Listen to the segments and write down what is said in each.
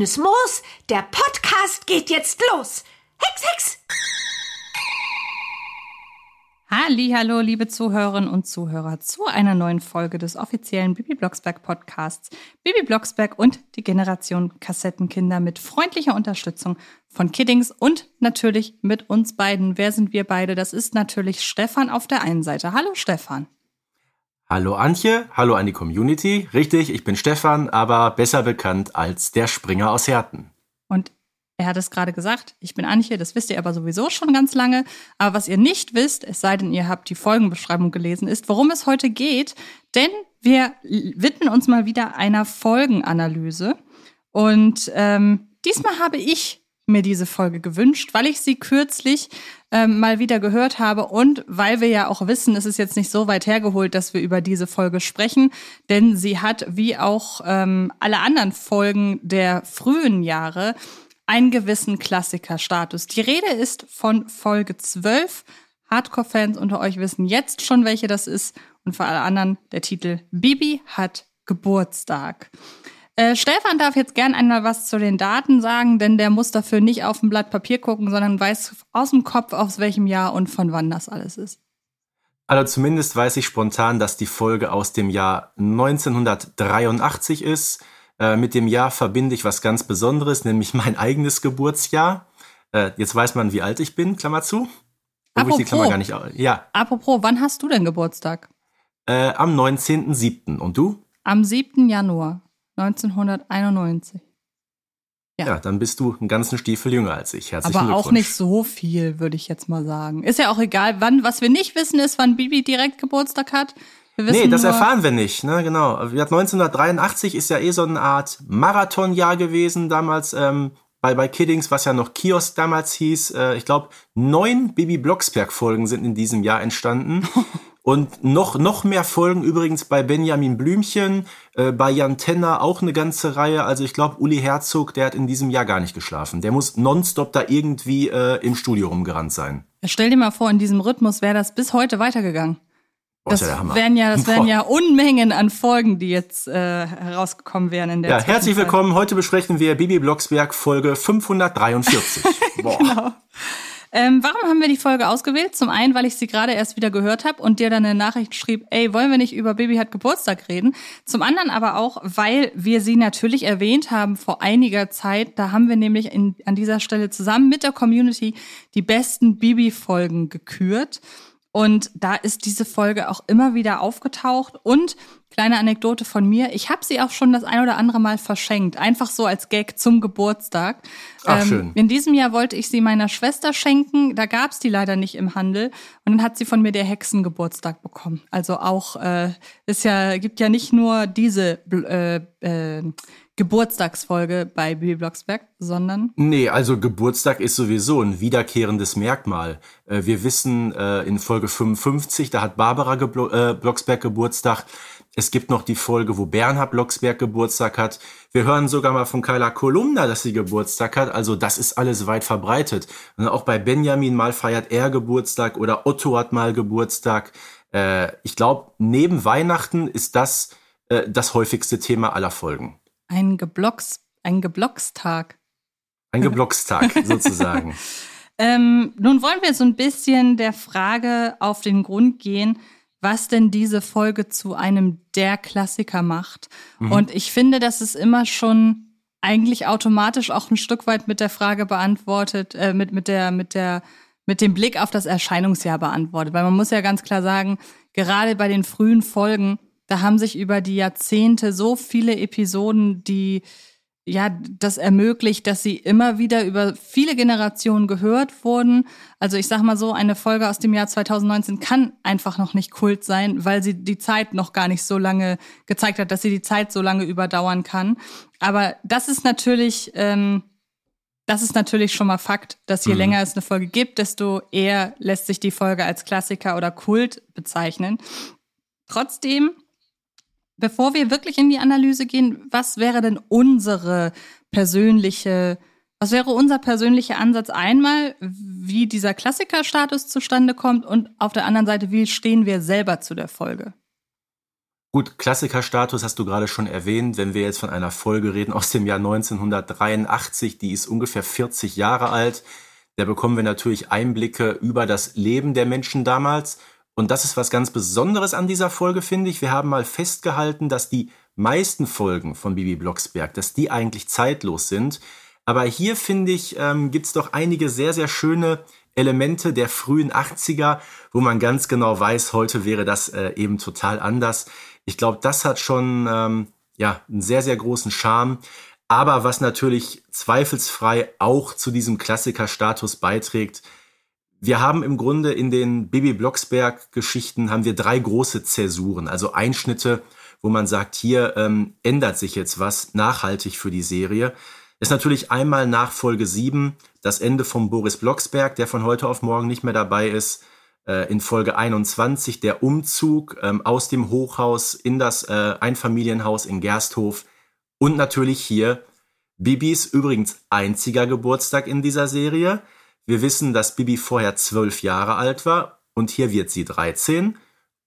Grünes Moos, der Podcast geht jetzt los. Hex, Hex! Hallo, liebe Zuhörerinnen und Zuhörer, zu einer neuen Folge des offiziellen Bibi Blocksberg Podcasts. Bibi Blocksberg und die Generation Kassettenkinder mit freundlicher Unterstützung von Kiddings und natürlich mit uns beiden. Wer sind wir beide? Das ist natürlich Stefan auf der einen Seite. Hallo Stefan. Hallo Antje, hallo an die Community. Richtig, ich bin Stefan, aber besser bekannt als der Springer aus Herten. Und er hat es gerade gesagt, ich bin Antje, das wisst ihr aber sowieso schon ganz lange. Aber was ihr nicht wisst, es sei denn, ihr habt die Folgenbeschreibung gelesen, ist, worum es heute geht. Denn wir widmen uns mal wieder einer Folgenanalyse. Und ähm, diesmal habe ich mir diese Folge gewünscht, weil ich sie kürzlich ähm, mal wieder gehört habe und weil wir ja auch wissen, es ist jetzt nicht so weit hergeholt, dass wir über diese Folge sprechen, denn sie hat wie auch ähm, alle anderen Folgen der frühen Jahre einen gewissen Klassikerstatus. Die Rede ist von Folge 12. Hardcore-Fans unter euch wissen jetzt schon, welche das ist. Und für alle anderen der Titel Bibi hat Geburtstag. Äh, Stefan darf jetzt gern einmal was zu den Daten sagen, denn der muss dafür nicht auf ein Blatt Papier gucken, sondern weiß aus dem Kopf, aus welchem Jahr und von wann das alles ist. Also zumindest weiß ich spontan, dass die Folge aus dem Jahr 1983 ist. Äh, mit dem Jahr verbinde ich was ganz Besonderes, nämlich mein eigenes Geburtsjahr. Äh, jetzt weiß man, wie alt ich bin, Klammer zu. Apropos, ich die Klammer gar nicht. Ja. Apropos, wann hast du denn Geburtstag? Äh, am 19.07. Und du? Am 7. Januar 1991. Ja. ja. dann bist du einen ganzen Stiefel jünger als ich. Herzlichen Aber auch nicht so viel, würde ich jetzt mal sagen. Ist ja auch egal, wann. Was wir nicht wissen, ist, wann Bibi direkt Geburtstag hat. nee, das erfahren wir nicht, ne, genau. 1983 ist ja eh so eine Art Marathonjahr gewesen damals, ähm, bei, bei Kiddings, was ja noch Kiosk damals hieß. Äh, ich glaube, neun Bibi Blocksberg-Folgen sind in diesem Jahr entstanden. Und noch, noch mehr Folgen übrigens bei Benjamin Blümchen, äh, bei Jan Tenner auch eine ganze Reihe. Also ich glaube, Uli Herzog, der hat in diesem Jahr gar nicht geschlafen. Der muss nonstop da irgendwie äh, im Studio rumgerannt sein. Stell dir mal vor, in diesem Rhythmus wäre das bis heute weitergegangen. Boah, das, ja wären ja, das wären ja Unmengen an Folgen, die jetzt äh, herausgekommen wären in der Ja, herzlich willkommen. Heute besprechen wir Bibi Blocksberg Folge 543. Boah. genau. Ähm, warum haben wir die Folge ausgewählt? Zum einen, weil ich sie gerade erst wieder gehört habe und dir dann eine Nachricht schrieb, ey, wollen wir nicht über Baby hat Geburtstag reden? Zum anderen aber auch, weil wir sie natürlich erwähnt haben vor einiger Zeit. Da haben wir nämlich in, an dieser Stelle zusammen mit der Community die besten Bibi-Folgen gekürt. Und da ist diese Folge auch immer wieder aufgetaucht. Und kleine Anekdote von mir, ich habe sie auch schon das ein oder andere Mal verschenkt, einfach so als Gag zum Geburtstag. Ach, ähm, schön. In diesem Jahr wollte ich sie meiner Schwester schenken, da gab's die leider nicht im Handel. Und dann hat sie von mir der Hexengeburtstag bekommen. Also auch äh, ist ja gibt ja nicht nur diese äh, äh, Geburtstagsfolge bei Bibi Blocksberg, sondern? Nee, also Geburtstag ist sowieso ein wiederkehrendes Merkmal. Äh, wir wissen äh, in Folge 55, da hat Barbara äh, Blocksberg Geburtstag. Es gibt noch die Folge, wo Bernhard Blocksberg Geburtstag hat. Wir hören sogar mal von Kyla Kolumna, dass sie Geburtstag hat. Also das ist alles weit verbreitet. Und auch bei Benjamin mal feiert er Geburtstag oder Otto hat mal Geburtstag. Ich glaube, neben Weihnachten ist das das häufigste Thema aller Folgen. Ein Geblocks, ein Geblockstag. Ein Geblockstag, sozusagen. ähm, nun wollen wir so ein bisschen der Frage auf den Grund gehen, was denn diese Folge zu einem der Klassiker macht. Mhm. Und ich finde, das ist immer schon eigentlich automatisch auch ein Stück weit mit der Frage beantwortet, äh, mit, mit der, mit der, mit dem Blick auf das Erscheinungsjahr beantwortet. Weil man muss ja ganz klar sagen, gerade bei den frühen Folgen da haben sich über die Jahrzehnte so viele Episoden, die ja das ermöglicht, dass sie immer wieder über viele Generationen gehört wurden. Also ich sag mal so, eine Folge aus dem Jahr 2019 kann einfach noch nicht Kult sein, weil sie die Zeit noch gar nicht so lange gezeigt hat, dass sie die Zeit so lange überdauern kann. Aber das ist natürlich, ähm, das ist natürlich schon mal Fakt, dass je mhm. länger es eine Folge gibt, desto eher lässt sich die Folge als Klassiker oder Kult bezeichnen. Trotzdem bevor wir wirklich in die Analyse gehen, was wäre denn unsere persönliche, was wäre unser persönlicher Ansatz einmal, wie dieser Klassikerstatus zustande kommt und auf der anderen Seite, wie stehen wir selber zu der Folge? Gut, Klassikerstatus hast du gerade schon erwähnt. Wenn wir jetzt von einer Folge reden aus dem Jahr 1983, die ist ungefähr 40 Jahre alt, da bekommen wir natürlich Einblicke über das Leben der Menschen damals. Und das ist was ganz Besonderes an dieser Folge, finde ich. Wir haben mal festgehalten, dass die meisten Folgen von Bibi Blocksberg, dass die eigentlich zeitlos sind. Aber hier, finde ich, ähm, gibt es doch einige sehr, sehr schöne Elemente der frühen 80er, wo man ganz genau weiß, heute wäre das äh, eben total anders. Ich glaube, das hat schon ähm, ja, einen sehr, sehr großen Charme. Aber was natürlich zweifelsfrei auch zu diesem Klassikerstatus beiträgt, wir haben im Grunde in den Bibi Blocksberg Geschichten haben wir drei große Zäsuren, also Einschnitte, wo man sagt, hier ähm, ändert sich jetzt was nachhaltig für die Serie. Ist natürlich einmal nach Folge 7 das Ende von Boris Blocksberg, der von heute auf morgen nicht mehr dabei ist. Äh, in Folge 21 der Umzug ähm, aus dem Hochhaus in das äh, Einfamilienhaus in Gersthof. Und natürlich hier Bibis übrigens einziger Geburtstag in dieser Serie. Wir wissen, dass Bibi vorher zwölf Jahre alt war und hier wird sie 13.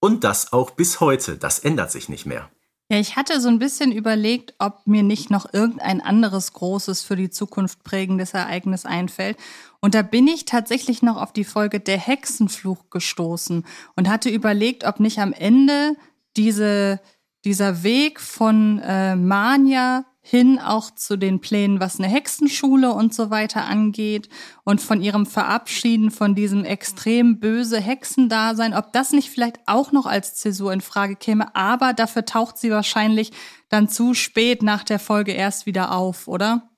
Und das auch bis heute. Das ändert sich nicht mehr. Ja, ich hatte so ein bisschen überlegt, ob mir nicht noch irgendein anderes großes für die Zukunft prägendes Ereignis einfällt. Und da bin ich tatsächlich noch auf die Folge Der Hexenfluch gestoßen und hatte überlegt, ob nicht am Ende diese, dieser Weg von äh, Mania hin auch zu den Plänen, was eine Hexenschule und so weiter angeht und von ihrem Verabschieden von diesem extrem böse Hexendasein, ob das nicht vielleicht auch noch als Zäsur in Frage käme, aber dafür taucht sie wahrscheinlich dann zu spät nach der Folge erst wieder auf, oder?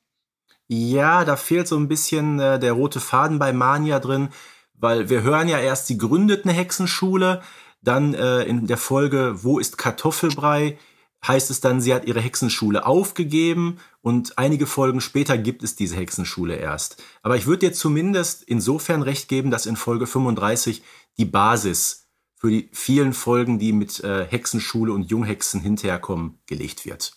Ja, da fehlt so ein bisschen äh, der rote Faden bei Mania drin, weil wir hören ja erst, sie gründet eine Hexenschule, dann äh, in der Folge Wo ist Kartoffelbrei? Heißt es dann, sie hat ihre Hexenschule aufgegeben und einige Folgen später gibt es diese Hexenschule erst. Aber ich würde dir zumindest insofern recht geben, dass in Folge 35 die Basis für die vielen Folgen, die mit äh, Hexenschule und Junghexen hinterherkommen, gelegt wird.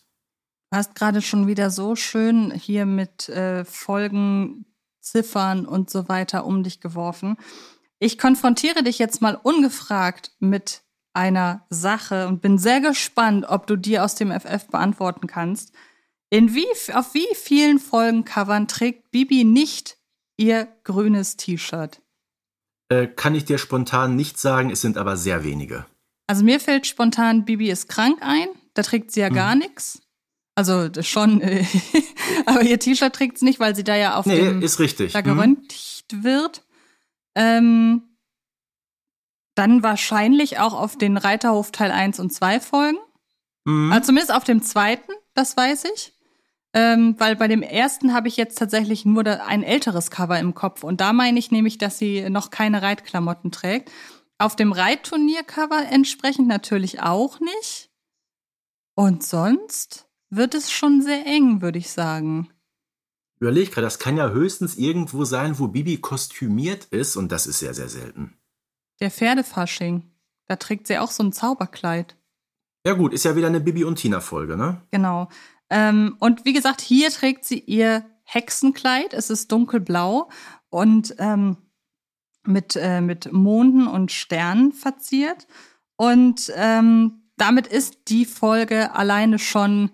Du hast gerade schon wieder so schön hier mit äh, Folgen, Ziffern und so weiter um dich geworfen. Ich konfrontiere dich jetzt mal ungefragt mit einer Sache und bin sehr gespannt, ob du dir aus dem FF beantworten kannst. In wie, auf wie vielen Folgencovern trägt Bibi nicht ihr grünes T-Shirt? Äh, kann ich dir spontan nicht sagen, es sind aber sehr wenige. Also mir fällt spontan Bibi ist krank ein, da trägt sie ja gar mhm. nichts. Also schon, äh, aber ihr T-Shirt trägt sie nicht, weil sie da ja auf nee, dem ist richtig. da mhm. geröntgt mhm. wird. Ähm, dann wahrscheinlich auch auf den Reiterhof Teil 1 und 2 Folgen. Mhm. Also zumindest auf dem zweiten, das weiß ich. Ähm, weil bei dem ersten habe ich jetzt tatsächlich nur ein älteres Cover im Kopf. Und da meine ich nämlich, dass sie noch keine Reitklamotten trägt. Auf dem Reitturnier-Cover entsprechend natürlich auch nicht. Und sonst wird es schon sehr eng, würde ich sagen. Überleg gerade, das kann ja höchstens irgendwo sein, wo Bibi kostümiert ist. Und das ist sehr, sehr selten. Der Pferdefasching. Da trägt sie auch so ein Zauberkleid. Ja gut, ist ja wieder eine Bibi und Tina Folge, ne? Genau. Ähm, und wie gesagt, hier trägt sie ihr Hexenkleid. Es ist dunkelblau und ähm, mit, äh, mit Monden und Sternen verziert. Und ähm, damit ist die Folge alleine schon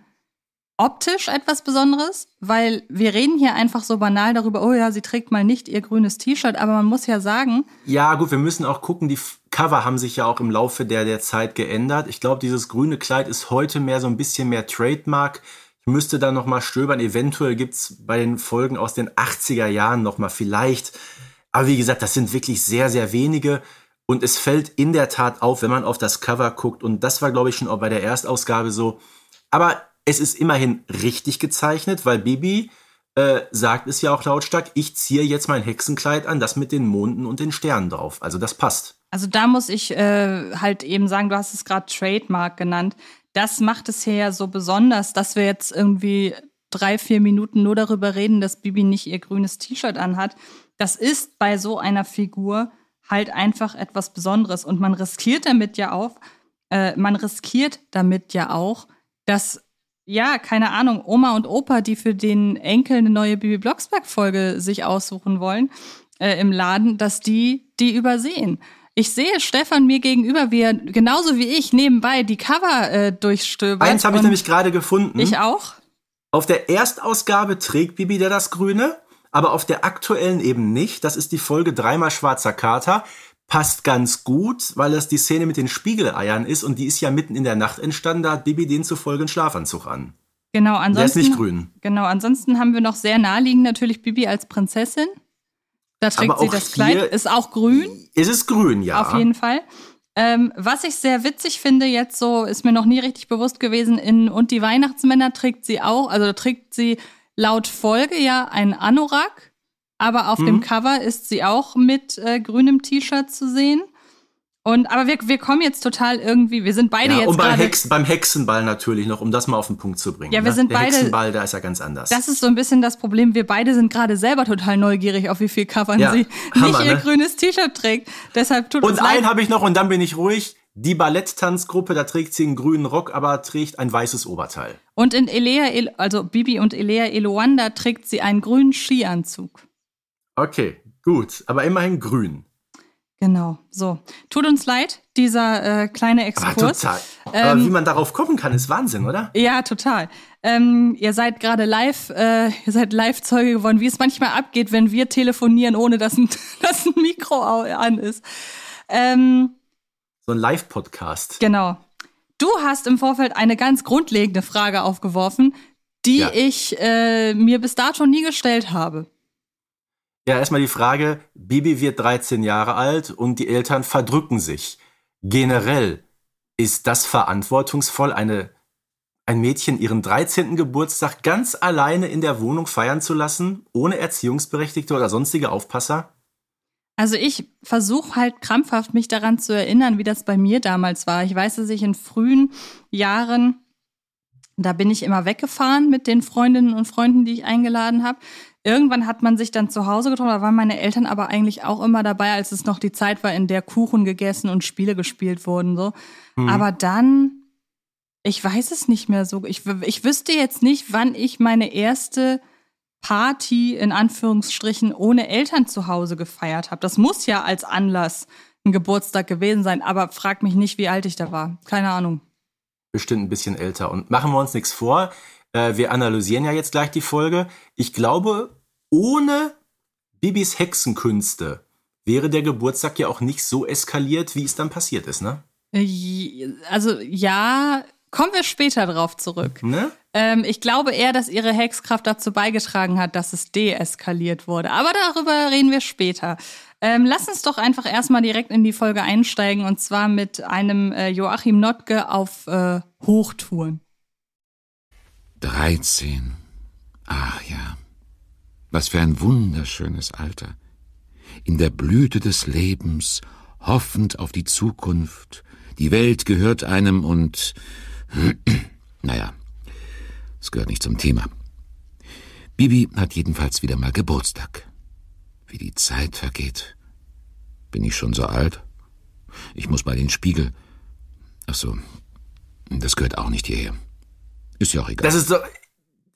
optisch etwas Besonderes, weil wir reden hier einfach so banal darüber, oh ja, sie trägt mal nicht ihr grünes T-Shirt, aber man muss ja sagen. Ja, gut, wir müssen auch gucken, die Cover haben sich ja auch im Laufe der, der Zeit geändert. Ich glaube, dieses grüne Kleid ist heute mehr so ein bisschen mehr Trademark. Ich müsste da noch mal stöbern. Eventuell gibt's bei den Folgen aus den 80er Jahren noch mal vielleicht. Aber wie gesagt, das sind wirklich sehr, sehr wenige. Und es fällt in der Tat auf, wenn man auf das Cover guckt. Und das war, glaube ich, schon auch bei der Erstausgabe so. Aber es ist immerhin richtig gezeichnet, weil Bibi äh, sagt es ja auch lautstark, ich ziehe jetzt mein Hexenkleid an, das mit den Monden und den Sternen drauf. Also das passt. Also da muss ich äh, halt eben sagen, du hast es gerade Trademark genannt. Das macht es hier ja so besonders, dass wir jetzt irgendwie drei, vier Minuten nur darüber reden, dass Bibi nicht ihr grünes T-Shirt anhat. Das ist bei so einer Figur halt einfach etwas Besonderes. Und man riskiert damit ja auch, äh, man riskiert damit ja auch, dass ja, keine Ahnung, Oma und Opa, die für den Enkel eine neue Bibi Blocksberg-Folge sich aussuchen wollen äh, im Laden, dass die die übersehen. Ich sehe Stefan mir gegenüber, wie er genauso wie ich nebenbei die Cover äh, durchstöbert. Eins habe ich nämlich gerade gefunden. Ich auch. Auf der Erstausgabe trägt Bibi der das Grüne, aber auf der aktuellen eben nicht. Das ist die Folge dreimal schwarzer Kater. Passt ganz gut, weil das die Szene mit den Spiegeleiern ist und die ist ja mitten in der Nacht entstanden. Da hat Bibi den zufolge einen Schlafanzug an. Genau, ansonsten. Der ist nicht grün. Genau, ansonsten haben wir noch sehr naheliegend natürlich Bibi als Prinzessin. Da trägt sie das Kleid, ist auch grün. Ist es grün, ja. Auf jeden Fall. Ähm, was ich sehr witzig finde, jetzt so, ist mir noch nie richtig bewusst gewesen, in Und die Weihnachtsmänner trägt sie auch, also trägt sie laut Folge ja einen Anorak, aber auf Mhm. dem Cover ist sie auch mit äh, grünem T-Shirt zu sehen. Und aber wir, wir kommen jetzt total irgendwie, wir sind beide Ja, jetzt und beim, gerade. Hex, beim Hexenball natürlich noch, um das mal auf den Punkt zu bringen. Ja, wir ne? sind der beide- Hexenball, da ist ja ganz anders. Das ist so ein bisschen das Problem. Wir beide sind gerade selber total neugierig, auf wie viel Covern Ja, sie Hammer, nicht ihr ne? grünes T-Shirt trägt. Deshalb tut und einen habe ich noch und dann bin ich ruhig. Die Balletttanzgruppe, da trägt sie einen grünen Rock, aber trägt ein weißes Oberteil. Und in Elea, El- also Bibi und Elea Eloanda trägt sie einen grünen Skianzug. Okay, gut, aber immerhin grün. Genau, so. Tut uns leid, dieser äh, kleine Aber Exkurs. total. aber Ähm, wie man darauf kommen kann, ist Wahnsinn, oder? Ja, total. Ähm, ihr seid gerade live, äh, ihr seid Live-Zeuge geworden, wie es manchmal abgeht, wenn wir telefonieren, ohne dass ein, dass ein Mikro an ist. Ähm, So ein Live-Podcast. Genau. Du hast im Vorfeld eine ganz grundlegende Frage aufgeworfen, die Ja. ich äh, mir bis dato nie gestellt habe. Ja, erstmal die Frage, Bibi wird 13 Jahre alt und die Eltern verdrücken sich. Generell, ist das verantwortungsvoll, eine, ein Mädchen ihren 13. Geburtstag ganz alleine in der Wohnung feiern zu lassen, ohne Erziehungsberechtigte oder sonstige Aufpasser? Also ich versuche halt krampfhaft mich daran zu erinnern, wie das bei mir damals war. Ich weiß, dass ich in frühen Jahren, da bin ich immer weggefahren mit den Freundinnen und Freunden, die ich eingeladen habe. Irgendwann hat man sich dann zu Hause getroffen, da waren meine Eltern aber eigentlich auch immer dabei, als es noch die Zeit war, in der Kuchen gegessen und Spiele gespielt wurden. So. Aber dann, ich weiß es nicht mehr so. Ich, ich wüsste jetzt nicht, wann ich meine erste Party in Anführungsstrichen ohne Eltern zu Hause gefeiert habe. Das muss ja als Anlass ein Geburtstag gewesen sein, aber frag mich nicht, wie alt ich da war. Keine Ahnung. bestimmt ein bisschen älter. Und machen wir uns nichts vor. Äh, wir analysieren ja jetzt gleich die Folge. Ich glaube, ohne Bibis Hexenkünste wäre der Geburtstag ja auch nicht so eskaliert, wie es dann passiert ist, ne? Äh, Also ja, kommen wir später drauf zurück. ne? Ähm, ich glaube eher, dass ihre Hexkraft dazu beigetragen hat, dass es deeskaliert wurde. Aber darüber reden wir später. Ähm, lass uns doch einfach erstmal direkt in die Folge einsteigen und zwar mit einem äh, Joachim Notke auf äh, Hochtouren. 13. Ach ja. Was für ein wunderschönes Alter. In der Blüte des Lebens, hoffend auf die Zukunft. Die Welt gehört einem und. naja, es gehört nicht zum Thema. Bibi hat jedenfalls wieder mal Geburtstag. Wie die Zeit vergeht. Bin ich schon so alt? Ich muss mal den Spiegel. Ach so, das gehört auch nicht hierher. Ist ja auch egal. Das ist doch,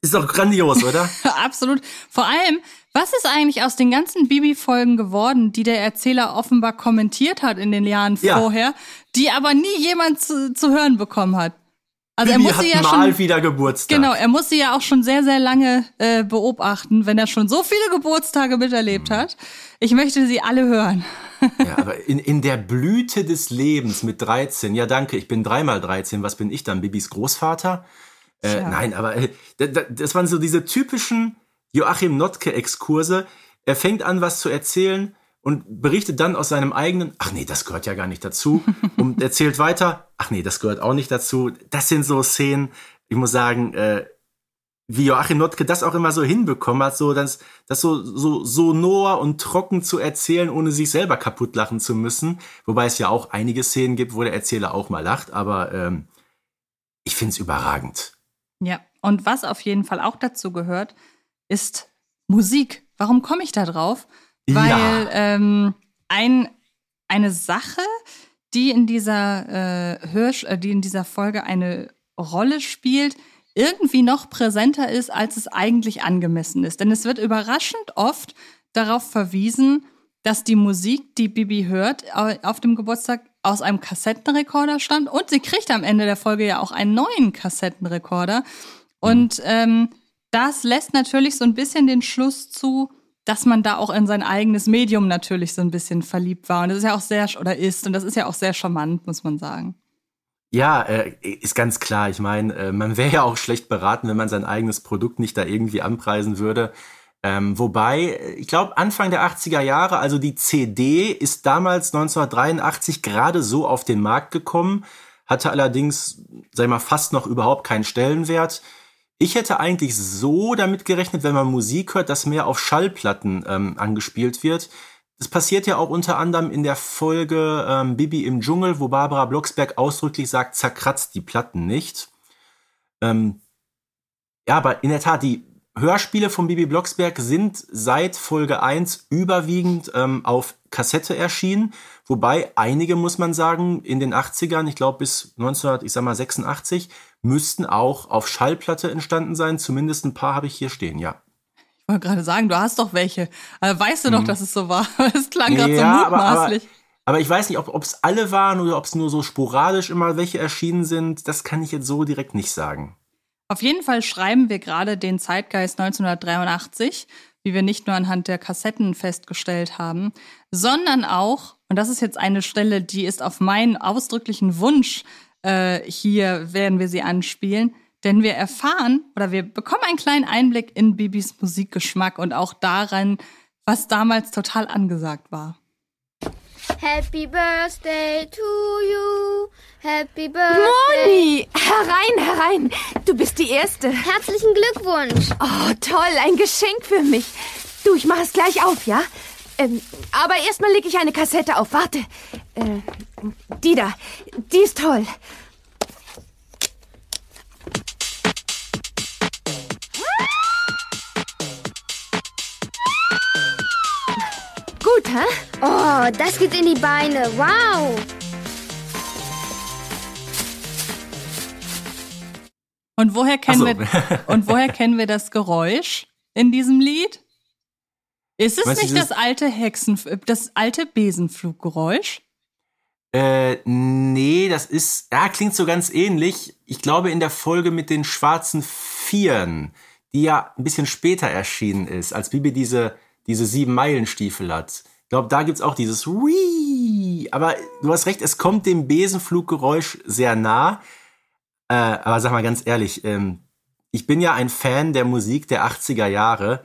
ist doch grandios, oder? Absolut. Vor allem, was ist eigentlich aus den ganzen Bibi-Folgen geworden, die der Erzähler offenbar kommentiert hat in den Jahren Ja. vorher, die aber nie jemand zu, zu hören bekommen hat? Also Bibi er muss hat sie ja mal schon. wieder Geburtstag. Genau, er muss sie ja auch schon sehr, sehr lange äh, beobachten, wenn er schon so viele Geburtstage miterlebt hat. Ich möchte sie alle hören. Ja, aber in, in der Blüte des Lebens mit 13, ja danke, ich bin dreimal 13, was bin ich dann? Bibis Großvater? Äh, nein, aber äh, da- da- das waren so diese typischen Joachim Notke-Exkurse. Er fängt an, was zu erzählen und berichtet dann aus seinem eigenen, ach nee, das gehört ja gar nicht dazu. Und erzählt weiter, ach nee, das gehört auch nicht dazu. Das sind so Szenen, ich muss sagen, äh, wie Joachim Notke das auch immer so hinbekommen hat, so das, das so, so sonor und trocken zu erzählen, ohne sich selber kaputt lachen zu müssen. Wobei es ja auch einige Szenen gibt, wo der Erzähler auch mal lacht, aber ähm, ich find's überragend. Ja, und was auf jeden Fall auch dazu gehört, ist Musik. Warum komme ich da drauf? Weil Ja. ähm, ein, eine Sache, die in dieser äh, Hirsch, äh, die in dieser Folge eine Rolle spielt, irgendwie noch präsenter ist, als es eigentlich angemessen ist. Denn es wird überraschend oft darauf verwiesen, dass die Musik, die Bibi hört auf dem Geburtstag, aus einem Kassettenrekorder stammt. Und sie kriegt am Ende der Folge ja auch einen neuen Kassettenrekorder. Und ähm, das lässt natürlich so ein bisschen den Schluss zu, dass man da auch in sein eigenes Medium natürlich so ein bisschen verliebt war. Und das ist ja auch sehr, oder ist, und das ist ja auch sehr charmant, muss man sagen. Ja, äh, ist ganz klar. Ich meine, äh, man wäre ja auch schlecht beraten, wenn man sein eigenes Produkt nicht da irgendwie anpreisen würde. Ähm, wobei, ich glaube, Anfang der 80er Jahre, also die CD ist damals 1983 gerade so auf den Markt gekommen, hatte allerdings, sag ich mal, fast noch überhaupt keinen Stellenwert. Ich hätte eigentlich so damit gerechnet, wenn man Musik hört, dass mehr auf Schallplatten ähm, angespielt wird. Das passiert ja auch unter anderem in der Folge ähm, Bibi im Dschungel, wo Barbara Blocksberg ausdrücklich sagt, zerkratzt die Platten nicht. Ähm, ja, aber in der Tat, die Hörspiele von Bibi Blocksberg sind seit Folge 1 überwiegend ähm, auf Kassette erschienen, wobei einige, muss man sagen, in den 80ern, ich glaube bis 1986, müssten auch auf Schallplatte entstanden sein. Zumindest ein paar habe ich hier stehen, ja. Ich wollte gerade sagen, du hast doch welche. Also weißt du mhm. doch, dass es so war. Es klang gerade ja, so mutmaßlich. Aber, aber, aber, ich weiß nicht, ob es alle waren oder ob es nur so sporadisch immer welche erschienen sind. Das kann ich jetzt so direkt nicht sagen. Auf jeden Fall schreiben wir gerade den Zeitgeist 1983, wie wir nicht nur anhand der Kassetten festgestellt haben, sondern auch, und das ist jetzt eine Stelle, die ist auf meinen ausdrücklichen Wunsch, äh, hier werden wir sie anspielen, denn wir erfahren oder wir bekommen einen kleinen Einblick in Bibis Musikgeschmack und auch daran, was damals total angesagt war. Happy Birthday to you. Happy Birthday. Moni, herein, herein. Du bist die Erste. Herzlichen Glückwunsch. Oh, toll, ein Geschenk für mich. Du, ich mach es gleich auf, ja? Ähm, aber erstmal lege ich eine Kassette auf. Warte. Äh, die da. Die ist toll. Gut, hä? Oh, das geht in die Beine. Wow. Und woher kennen so. wir und woher kennen wir das Geräusch in diesem Lied? Ist es Was nicht das alte Hexen das alte Besenfluggeräusch? Äh, nee, das ist, ja, klingt so ganz ähnlich. Ich glaube in der Folge mit den schwarzen Vieren, die ja ein bisschen später erschienen ist, als Bibi diese diese sieben Meilenstiefel hat. Ich glaube, da gibt's auch dieses Wii. Aber du hast recht, es kommt dem Besenfluggeräusch sehr nah. Äh, aber sag mal ganz ehrlich, ähm, ich bin ja ein Fan der Musik der 80er Jahre.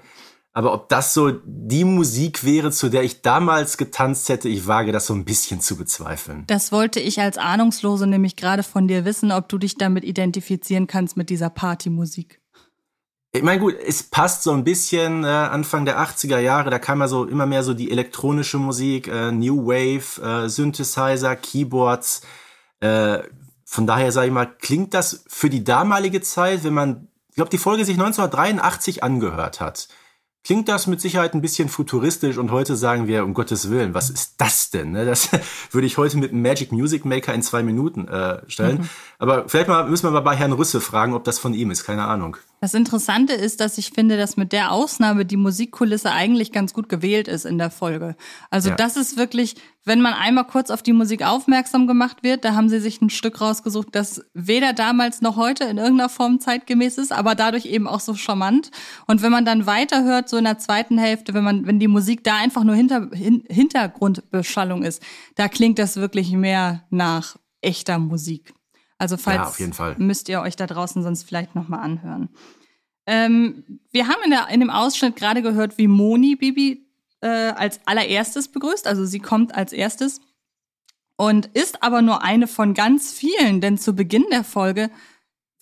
Aber ob das so die Musik wäre, zu der ich damals getanzt hätte, ich wage das so ein bisschen zu bezweifeln. Das wollte ich als Ahnungslose nämlich gerade von dir wissen, ob du dich damit identifizieren kannst mit dieser Partymusik. Ich meine, gut, es passt so ein bisschen äh, Anfang der 80er Jahre, da kam ja so immer mehr so die elektronische Musik, äh, New Wave, äh, Synthesizer, Keyboards. Äh, von daher sage ich mal, klingt das für die damalige Zeit, wenn man, ich glaube, die Folge sich 1983 angehört hat, klingt das mit Sicherheit ein bisschen futuristisch und heute sagen wir, um Gottes Willen, was ist das denn? Ne? Das würde ich heute mit einem Magic Music Maker in zwei Minuten äh, stellen. Mhm. Aber vielleicht mal, müssen wir mal bei Herrn Rüsse fragen, ob das von ihm ist, keine Ahnung. Das Interessante ist, dass ich finde, dass mit der Ausnahme die Musikkulisse eigentlich ganz gut gewählt ist in der Folge. Also ja. das ist wirklich, wenn man einmal kurz auf die Musik aufmerksam gemacht wird, da haben sie sich ein Stück rausgesucht, das weder damals noch heute in irgendeiner Form zeitgemäß ist, aber dadurch eben auch so charmant. Und wenn man dann weiterhört, so in der zweiten Hälfte, wenn man, wenn die Musik da einfach nur hinter, hin, Hintergrundbeschallung ist, da klingt das wirklich mehr nach echter Musik. Also falls ja, auf jeden Fall. müsst ihr euch da draußen sonst vielleicht noch mal anhören. Ähm, wir haben in, der, in dem Ausschnitt gerade gehört, wie Moni Bibi äh, als allererstes begrüßt. Also sie kommt als erstes und ist aber nur eine von ganz vielen, denn zu Beginn der Folge,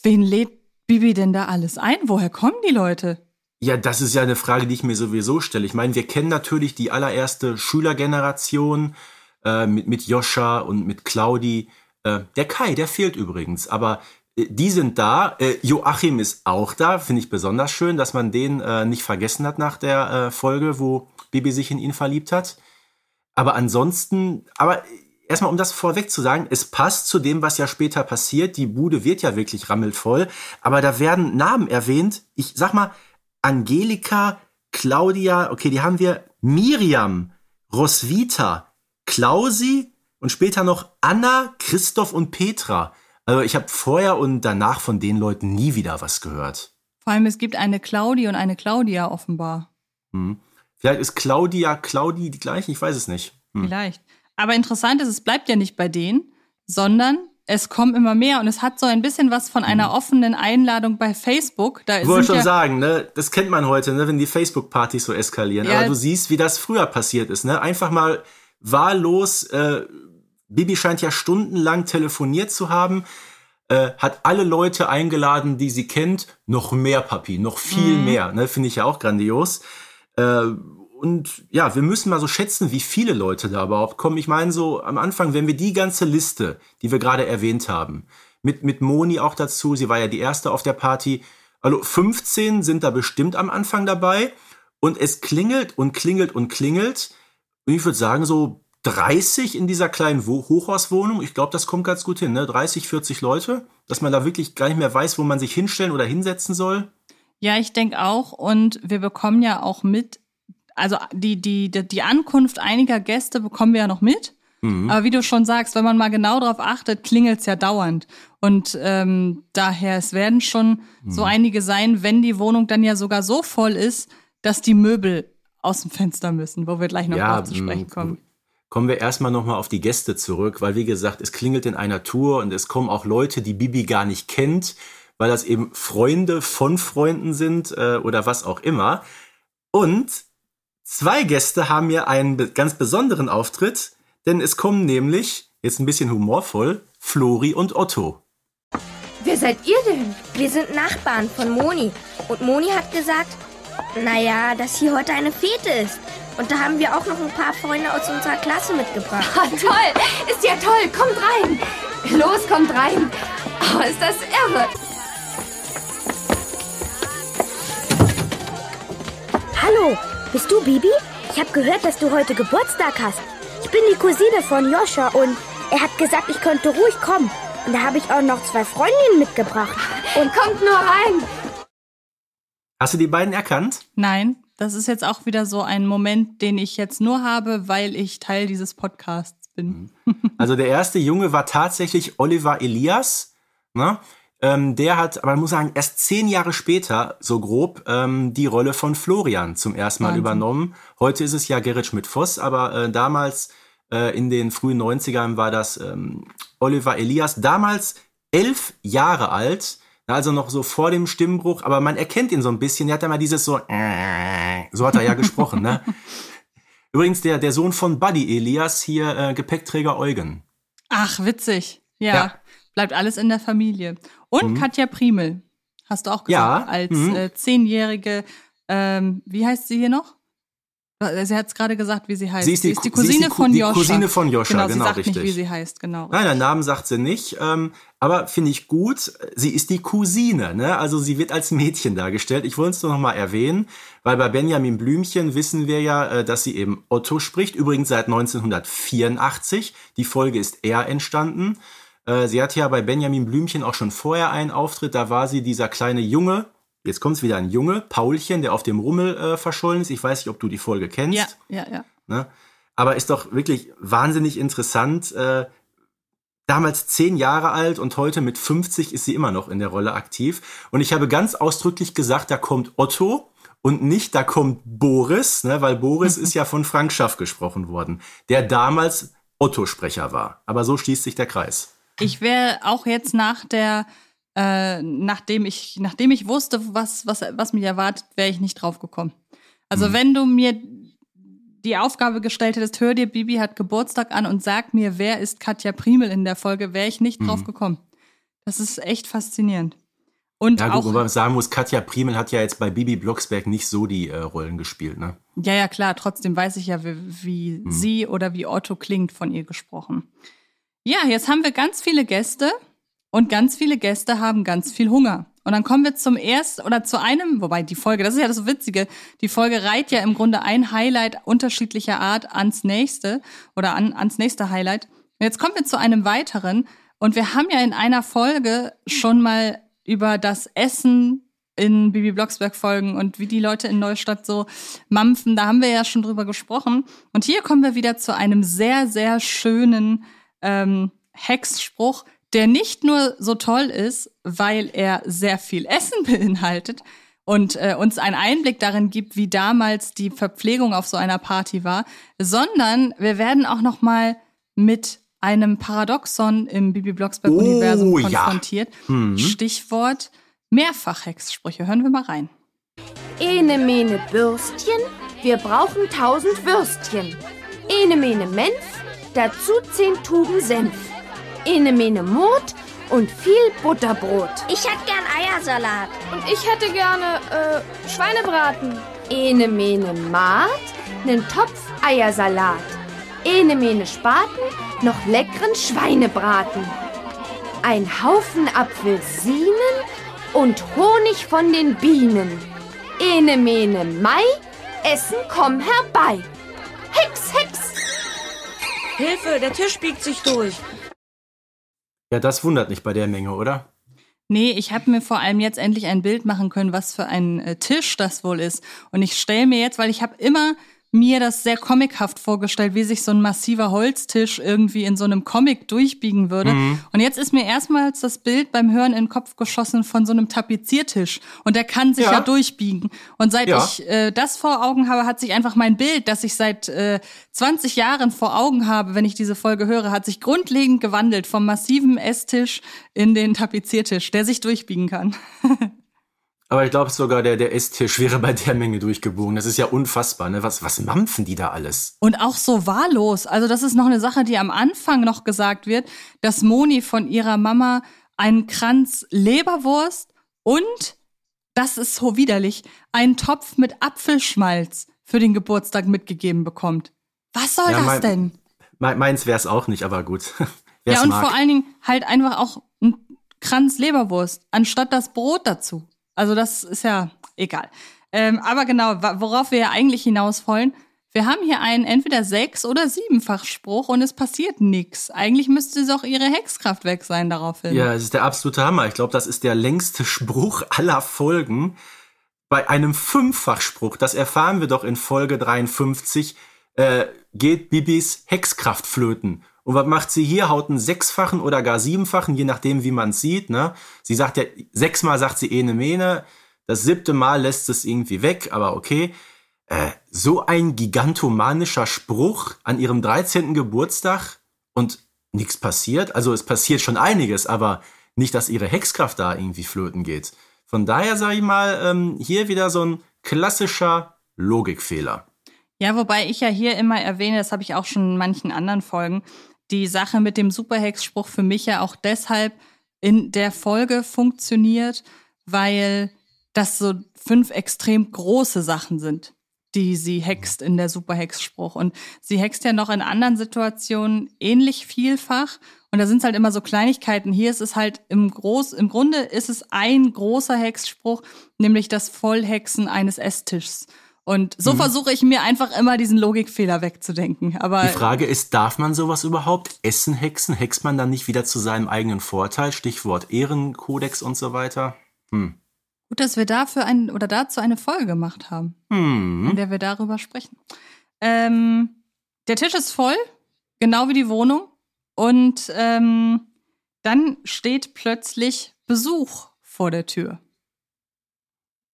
wen lädt Bibi denn da alles ein? Woher kommen die Leute? Ja, das ist ja eine Frage, die ich mir sowieso stelle. Ich meine, wir kennen natürlich die allererste Schülergeneration äh, mit, mit Joscha und mit Claudi. Äh, der Kai, der fehlt übrigens, aber äh, die sind da. Äh, Joachim ist auch da, finde ich besonders schön, dass man den äh, nicht vergessen hat nach der äh, Folge, wo Bibi sich in ihn verliebt hat. Aber ansonsten, aber erstmal um das vorweg zu sagen, es passt zu dem, was ja später passiert. Die Bude wird ja wirklich rammelvoll, aber da werden Namen erwähnt. Ich sag mal, Angelika, Claudia, okay, die haben wir, Miriam, Roswitha, Klausi und später noch Anna, Christoph und Petra. Also ich habe vorher und danach von den Leuten nie wieder was gehört. Vor allem, es gibt eine Claudi und eine Claudia offenbar. Hm. Vielleicht ist Claudia, Claudi die gleiche, ich weiß es nicht. Hm. Vielleicht. Aber interessant ist, es bleibt ja nicht bei denen, sondern es kommen immer mehr und es hat so ein bisschen was von einer offenen Einladung bei Facebook. Da ich wollte schon ja sagen, ne, das kennt man heute, ne, wenn die Facebook-Partys so eskalieren. Ja. Aber du siehst, wie das früher passiert ist, ne? Einfach mal wahllos. Äh, Bibi scheint ja stundenlang telefoniert zu haben, äh, hat alle Leute eingeladen, die sie kennt. Noch mehr, Papi, noch viel mhm. mehr. Ne, finde ich ja auch grandios. Äh, und ja, wir müssen mal so schätzen, wie viele Leute da überhaupt kommen. Ich meine, so am Anfang, wenn wir die ganze Liste, die wir gerade erwähnt haben, mit, mit Moni auch dazu, sie war ja die erste auf der Party, also 15 sind da bestimmt am Anfang dabei und es klingelt und klingelt und klingelt. Und ich würde sagen, so 30 in dieser kleinen Hochhauswohnung. Ich glaube, das kommt ganz gut hin, ne? 30, 40 Leute, dass man da wirklich gar nicht mehr weiß, wo man sich hinstellen oder hinsetzen soll. Ja, ich denke auch. Und wir bekommen ja auch mit, also die, die, die Ankunft einiger Gäste bekommen wir ja noch mit. Mhm. Aber wie du schon sagst, wenn man mal genau darauf achtet, klingelt's ja dauernd. Und ähm, daher, es werden schon mhm. so einige sein, wenn die Wohnung dann ja sogar so voll ist, dass die Möbel aus dem Fenster müssen, wo wir gleich noch ja, zu sprechen kommen. Kommen wir erstmal nochmal auf die Gäste zurück, weil wie gesagt, es klingelt in einer Tour und es kommen auch Leute, die Bibi gar nicht kennt, weil das eben Freunde von Freunden sind äh, oder was auch immer. Und Zwei Gäste haben hier einen ganz besonderen Auftritt, denn es kommen nämlich, jetzt ein bisschen humorvoll, Flori und Otto. Wer seid ihr denn? Wir sind Nachbarn von Moni. Und Moni hat gesagt, naja, dass hier heute eine Fete ist. Und da haben wir auch noch ein paar Freunde aus unserer Klasse mitgebracht. Oh, toll! Ist ja toll! Kommt rein! Los, kommt rein! Oh, ist das irre! Hallo, bist du Bibi? Ich habe gehört, dass du heute Geburtstag hast. Ich bin die Cousine von Joscha und er hat gesagt, ich könnte ruhig kommen. Und da habe ich auch noch zwei Freundinnen mitgebracht. Und kommt nur rein. Hast du die beiden erkannt? Nein, das ist jetzt auch wieder so ein Moment, den ich jetzt nur habe, weil ich Teil dieses Podcasts bin. Also der erste Junge war tatsächlich Oliver Elias. Ne? Ähm, der hat, aber man muss sagen, erst zehn Jahre später, so grob, ähm, die Rolle von Florian zum ersten Mal Wahnsinn. übernommen. Heute ist es ja Gerrit Schmidt-Voss, aber äh, damals äh, in den frühen 90ern war das ähm, Oliver Elias, damals elf Jahre alt, also noch so vor dem Stimmbruch, aber man erkennt ihn so ein bisschen. Er hat ja mal dieses so, äh, so hat er ja gesprochen, ne? Übrigens der, der Sohn von Buddy Elias, hier äh, Gepäckträger Eugen. Ach, witzig. Ja, ja. Bleibt alles in der Familie. Und mhm. Katja Primel, hast du auch gesagt, ja. als mhm. äh, zehnjährige, ähm, wie heißt sie hier noch? Äh, sie hat es gerade gesagt, wie sie heißt. Sie ist die, sie ist die Cousine ist die, von Joscha. Cousine von Joscha, genau, genau sie sagt richtig. nicht, wie sie heißt, genau. Nein, den Namen sagt sie nicht. Ähm, aber finde ich gut. Sie ist die Cousine, ne? Also sie wird als Mädchen dargestellt. Ich wollte es nur noch mal erwähnen, weil bei Benjamin Blümchen wissen wir ja, äh, dass sie eben Otto spricht. Übrigens seit 1984. Die Folge ist eher entstanden. Äh, sie hat ja bei Benjamin Blümchen auch schon vorher einen Auftritt. Da war sie dieser kleine Junge. Jetzt kommt es wieder ein Junge, Paulchen, der auf dem Rummel äh, verschollen ist. Ich weiß nicht, ob du die Folge kennst. Ja, ja, ja. Ne? Aber ist doch wirklich wahnsinnig interessant. Äh, damals zehn Jahre alt und heute mit 50 ist sie immer noch in der Rolle aktiv. Und ich habe ganz ausdrücklich gesagt, da kommt Otto und nicht da kommt Boris, ne, weil Boris ist ja von Frank Schaff gesprochen worden, der damals Otto-Sprecher war. Aber so schließt sich der Kreis. Ich wäre auch jetzt nach der, äh, nachdem ich, nachdem ich wusste, was, was, was mich erwartet, wäre ich nicht drauf gekommen. Also mhm. wenn du mir die Aufgabe gestellt hättest, hör dir Bibi hat Geburtstag an und sag mir, wer ist Katja Primel in der Folge, wäre ich nicht mhm. drauf gekommen. Das ist echt faszinierend. Und ja, gut, auch, man sagen muss, Katja Primel hat ja jetzt bei Bibi Blocksberg nicht so die äh, Rollen gespielt, ne? Ja, ja, klar. Trotzdem weiß ich ja, wie, wie mhm. sie oder wie Otto klingt von ihr gesprochen. Ja, jetzt haben wir ganz viele Gäste und ganz viele Gäste haben ganz viel Hunger. Und dann kommen wir zum ersten oder zu einem, wobei die Folge, das ist ja das Witzige, die Folge reiht ja im Grunde ein Highlight unterschiedlicher Art ans nächste oder an, ans nächste Highlight. Und jetzt kommen wir zu einem weiteren und wir haben ja in einer Folge schon mal über das Essen in Bibi Blocksberg Folgen und wie die Leute in Neustadt so mampfen, da haben wir ja schon drüber gesprochen. Und hier kommen wir wieder zu einem sehr, sehr schönen ähm, Hexspruch, der nicht nur so toll ist, weil er sehr viel Essen beinhaltet und äh, uns einen Einblick darin gibt, wie damals die Verpflegung auf so einer Party war, sondern wir werden auch noch mal mit einem Paradoxon im Bibi Blocksberg Universum Oh, ja. konfrontiert. Stichwort Mehrfachhexsprüche. Hören wir mal rein. Ene mene Bürstchen, wir brauchen tausend Würstchen. Ene mene Menf, dazu zehn Tuben Senf. Ene mene Mut und viel Butterbrot. Ich hätte gern Eiersalat. Und ich hätte gerne, äh, Schweinebraten. Ene mene Maat, nen Topf Eiersalat. Ene mene Spaten, noch leckeren Schweinebraten. Ein Haufen Apfelsinen und Honig von den Bienen. Ene mene Mai, Essen komm herbei. Hex, Hex! Hilfe, der Tisch biegt sich durch. Ja, das wundert nicht bei der Menge, oder? Nee, ich habe mir vor allem jetzt endlich ein Bild machen können, was für ein äh, Tisch das wohl ist. Und ich stelle mir jetzt, weil ich habe immer mir das sehr comichaft vorgestellt, wie sich so ein massiver Holztisch irgendwie in so einem Comic durchbiegen würde. Und jetzt ist mir erstmals das Bild beim Hören in den Kopf geschossen von so einem Tapeziertisch. Und der kann sich ja, Ja. durchbiegen. Und seit Ja. ich äh, das vor Augen habe, hat sich einfach mein Bild, das ich seit äh, 20 Jahren vor Augen habe, wenn ich diese Folge höre, hat sich grundlegend gewandelt vom massiven Esstisch in den Tapeziertisch, der sich durchbiegen kann. Aber ich glaube sogar, der, der Esstisch wäre bei der Menge durchgebogen. Das ist ja unfassbar, ne? Was, was mampfen die da alles? Und auch so wahllos. Also das ist noch eine Sache, die am Anfang noch gesagt wird, dass Moni von ihrer Mama einen Kranz Leberwurst und, das ist so widerlich, einen Topf mit Apfelschmalz für den Geburtstag mitgegeben bekommt. Was soll Ja, das mein- denn? Me meins wär's auch nicht, aber gut. Wer's Ja, und mag. vor allen Dingen halt einfach auch ein Kranz Leberwurst, anstatt das Brot dazu. Also das ist ja egal. Ähm, aber genau, worauf wir ja eigentlich hinaus wollen, wir haben hier einen entweder sechs- oder siebenfach Spruch und es passiert nichts. Eigentlich müsste es auch ihre Hexkraft weg sein daraufhin. Ja, es ist der absolute Hammer. Ich glaube, das ist der längste Spruch aller Folgen. Bei einem Fünffachspruch, das erfahren wir doch in Folge 53, äh, geht Bibis Hexkraft flöten. Und was macht sie hier? Haut einen sechsfachen oder gar siebenfachen, je nachdem, wie man es sieht. Ne? Sie sagt ja, sechsmal sagt sie ene mene, das siebte Mal lässt es irgendwie weg, aber okay. Äh, so ein gigantomanischer Spruch an ihrem 13. Geburtstag und nichts passiert. Also es passiert schon einiges, aber nicht, dass ihre Hexkraft da irgendwie flöten geht. Von daher sage ich mal, ähm, hier wieder so ein klassischer Logikfehler. Ja, wobei ich ja hier immer erwähne, das habe ich auch schon in manchen anderen Folgen, die Sache mit dem Superhex-Spruch für mich ja auch deshalb in der Folge funktioniert, weil das so fünf extrem große Sachen sind, die sie hext in der Superhex-Spruch. Und sie hext ja noch in anderen Situationen ähnlich vielfach. Und da sind es halt immer so Kleinigkeiten. Hier ist es halt im Groß, im Grunde ist es ein großer Hexspruch, nämlich das Vollhexen eines Esstischs. Und so versuche ich mir einfach immer diesen Logikfehler wegzudenken. Aber Die Frage ist, darf man sowas überhaupt essen, hexen? Hext man dann nicht wieder zu seinem eigenen Vorteil? Stichwort Ehrenkodex und so weiter. Hm. gut, dass wir dafür ein, oder dazu eine Folge gemacht haben, Hm. in der wir darüber sprechen. Ähm, der Tisch ist voll, genau wie die Wohnung. Und ähm, dann steht plötzlich Besuch vor der Tür.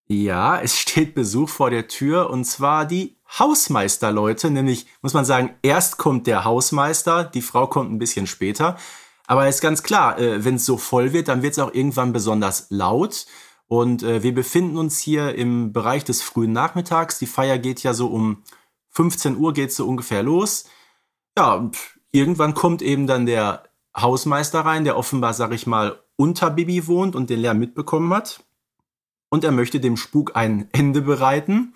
Ja, es steht Besuch vor der Tür und zwar die Hausmeisterleute, nämlich muss man sagen, erst kommt der Hausmeister, die Frau kommt ein bisschen später. Aber ist ganz klar, äh, wenn es so voll wird, dann wird es auch irgendwann besonders laut. Und äh, wir befinden uns hier im Bereich des frühen Nachmittags. Die Feier geht ja so um 15 Uhr geht so ungefähr los. Ja, irgendwann kommt eben dann der Hausmeister rein, der offenbar, sag ich mal, unter Bibi wohnt und den Lärm mitbekommen hat und er möchte dem Spuk ein Ende bereiten,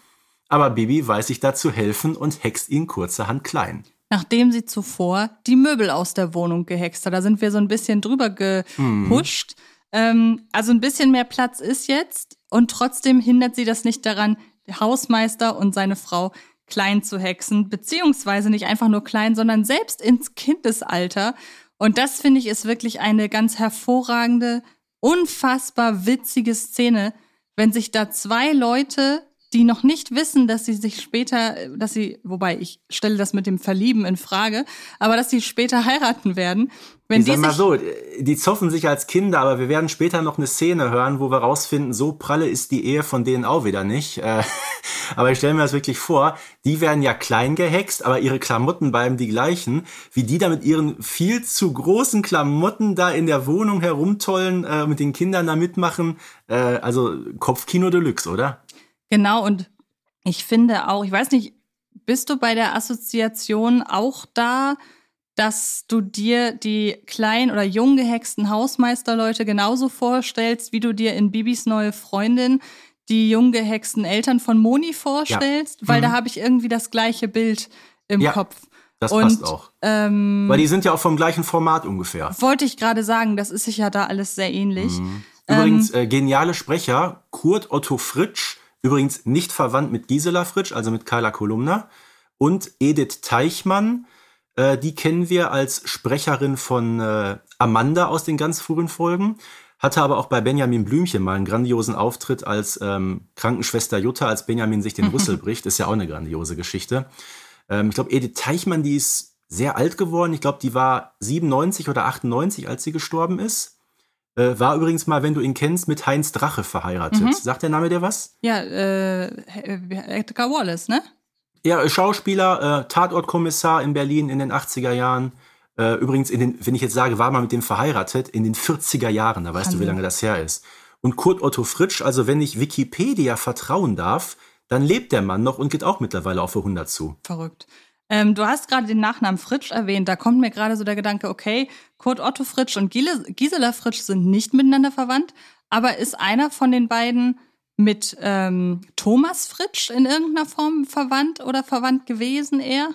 aber Bibi weiß sich dazu helfen und hext ihn kurzerhand klein. Nachdem sie zuvor die Möbel aus der Wohnung gehext hat. Da sind wir so ein bisschen drüber gehuscht. Ähm, also ein bisschen mehr Platz ist jetzt und trotzdem hindert sie das nicht daran, der Hausmeister und seine Frau klein zu hexen, beziehungsweise nicht einfach nur klein, sondern selbst ins Kindesalter. Und das finde ich ist wirklich eine ganz hervorragende, unfassbar witzige Szene, wenn sich da zwei Leute, die noch nicht wissen, dass sie sich später, dass sie, wobei ich stelle das mit dem Verlieben in Frage, aber dass sie später heiraten werden, wenn ich die sag mal so, die zoffen sich als Kinder, aber wir werden später noch eine Szene hören, wo wir rausfinden, so pralle ist die Ehe von denen auch wieder nicht. Äh, aber ich stelle mir das wirklich vor, die werden ja klein gehext, aber ihre Klamotten bleiben die gleichen, wie die da mit ihren viel zu großen Klamotten da in der Wohnung herumtollen, äh, mit den Kindern da mitmachen. Äh, also Kopfkino Deluxe, oder? Genau, und ich finde auch, ich weiß nicht, bist du bei der Assoziation auch da, dass du dir die kleinen oder jung gehexten Hausmeisterleute genauso vorstellst, wie du dir in Bibis neue Freundin die jung gehexten Eltern von Moni vorstellst? Weil da habe ich irgendwie das gleiche Bild im Ja, Kopf. Das Und, passt auch. Ähm, Weil die sind ja auch vom gleichen Format ungefähr. wollte ich gerade sagen, das ist sich ja da alles sehr ähnlich. Mhm. Ähm, Übrigens, äh, geniale Sprecher, Kurt Otto Fritsch, übrigens nicht verwandt mit Gisela Fritsch, also mit Carla Kolumna, und Edith Teichmann, äh, die kennen wir als Sprecherin von äh, Amanda aus den ganz frühen Folgen, hatte aber auch bei Benjamin Blümchen mal einen grandiosen Auftritt als ähm, Krankenschwester Jutta, als Benjamin sich den Rüssel bricht, ist ja auch eine grandiose Geschichte. Ähm, ich glaube, Edith Teichmann, die ist sehr alt geworden. Ich glaube, die war 97 oder 98, als sie gestorben ist. Äh, war übrigens mal, wenn du ihn kennst, mit Heinz Drache verheiratet. Sagt der Name dir was? ja, äh, Edgar Wallace, ne? Ja, äh, Schauspieler, äh, Tatortkommissar in Berlin in den 80er Jahren. Äh, übrigens, in den, wenn ich jetzt sage, war mal mit dem verheiratet, in den 40er Jahren, da weißt du, wie lange das her ist. Und Kurt Otto Fritsch, also wenn ich Wikipedia vertrauen darf, dann lebt der Mann noch und geht auch mittlerweile auf 100 zu. Verrückt. Ähm, du hast gerade den Nachnamen Fritsch erwähnt. Da kommt mir gerade so der Gedanke, okay, Kurt Otto Fritsch und Gisela Fritsch sind nicht miteinander verwandt, aber ist einer von den beiden mit ähm, Thomas Fritsch in irgendeiner Form verwandt oder verwandt gewesen eher?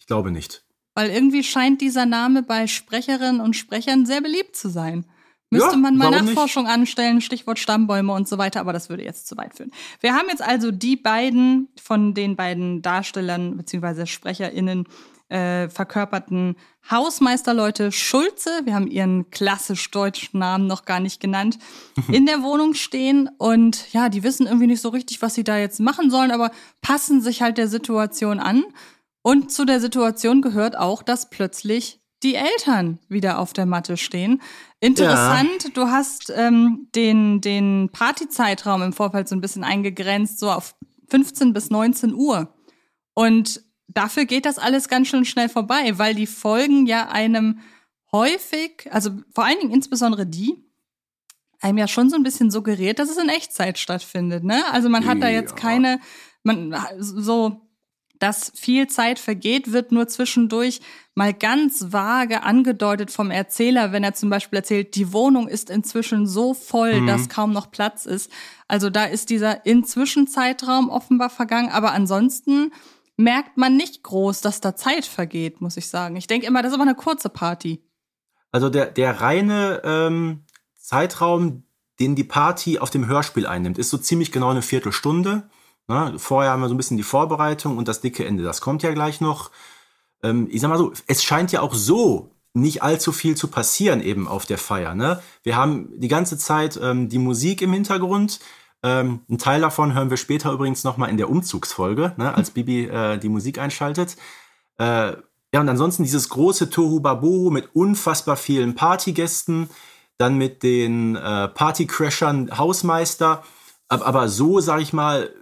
Ich glaube nicht. Weil irgendwie scheint dieser Name bei Sprecherinnen und Sprechern sehr beliebt zu sein. Müsste Ja, man mal warum nicht? Nachforschung anstellen, Stichwort Stammbäume und so weiter, aber das würde jetzt zu weit führen. Wir haben jetzt also die beiden von den beiden Darstellern bzw. SprecherInnen äh, verkörperten Hausmeisterleute Schulze, wir haben ihren klassisch deutschen Namen noch gar nicht genannt, in der Wohnung stehen und ja, die wissen irgendwie nicht so richtig, was sie da jetzt machen sollen, aber passen sich halt der Situation an. Und zu der Situation gehört auch, dass plötzlich die Eltern wieder auf der Matte stehen. Interessant, du hast ähm, den, den Partyzeitraum im Vorfeld so ein bisschen eingegrenzt, so auf 15 bis 19 Uhr. Und dafür geht das alles ganz schön schnell vorbei, weil die Folgen ja einem häufig, also vor allen Dingen insbesondere die, einem ja schon so ein bisschen suggeriert, dass es in Echtzeit stattfindet. Ne? Also man hat da jetzt Ja. keine, man so, dass viel Zeit vergeht, wird nur zwischendurch mal ganz vage angedeutet vom Erzähler, wenn er zum Beispiel erzählt, die Wohnung ist inzwischen so voll, dass kaum noch Platz ist. Also da ist dieser Inzwischenzeitraum offenbar vergangen, aber ansonsten merkt man nicht groß, dass da Zeit vergeht, muss ich sagen. Ich denke immer, das ist aber eine kurze Party. Also der, der reine ähm, Zeitraum, den die Party auf dem Hörspiel einnimmt, ist so ziemlich genau eine Viertelstunde. Ne? Vorher haben wir so ein bisschen die Vorbereitung und das dicke Ende, das kommt ja gleich noch. Ähm, ich sag mal so, es scheint ja auch so nicht allzu viel zu passieren eben auf der Feier. Ne? Wir haben die ganze Zeit ähm, die Musik im Hintergrund. Ähm, ein Teil davon hören wir später übrigens nochmal in der Umzugsfolge, ne? als Bibi äh, die Musik einschaltet. Äh, ja, und ansonsten dieses große Tohu Babohu mit unfassbar vielen Partygästen, dann mit den äh, Partycrashern Hausmeister. Aber, aber so, sag ich mal,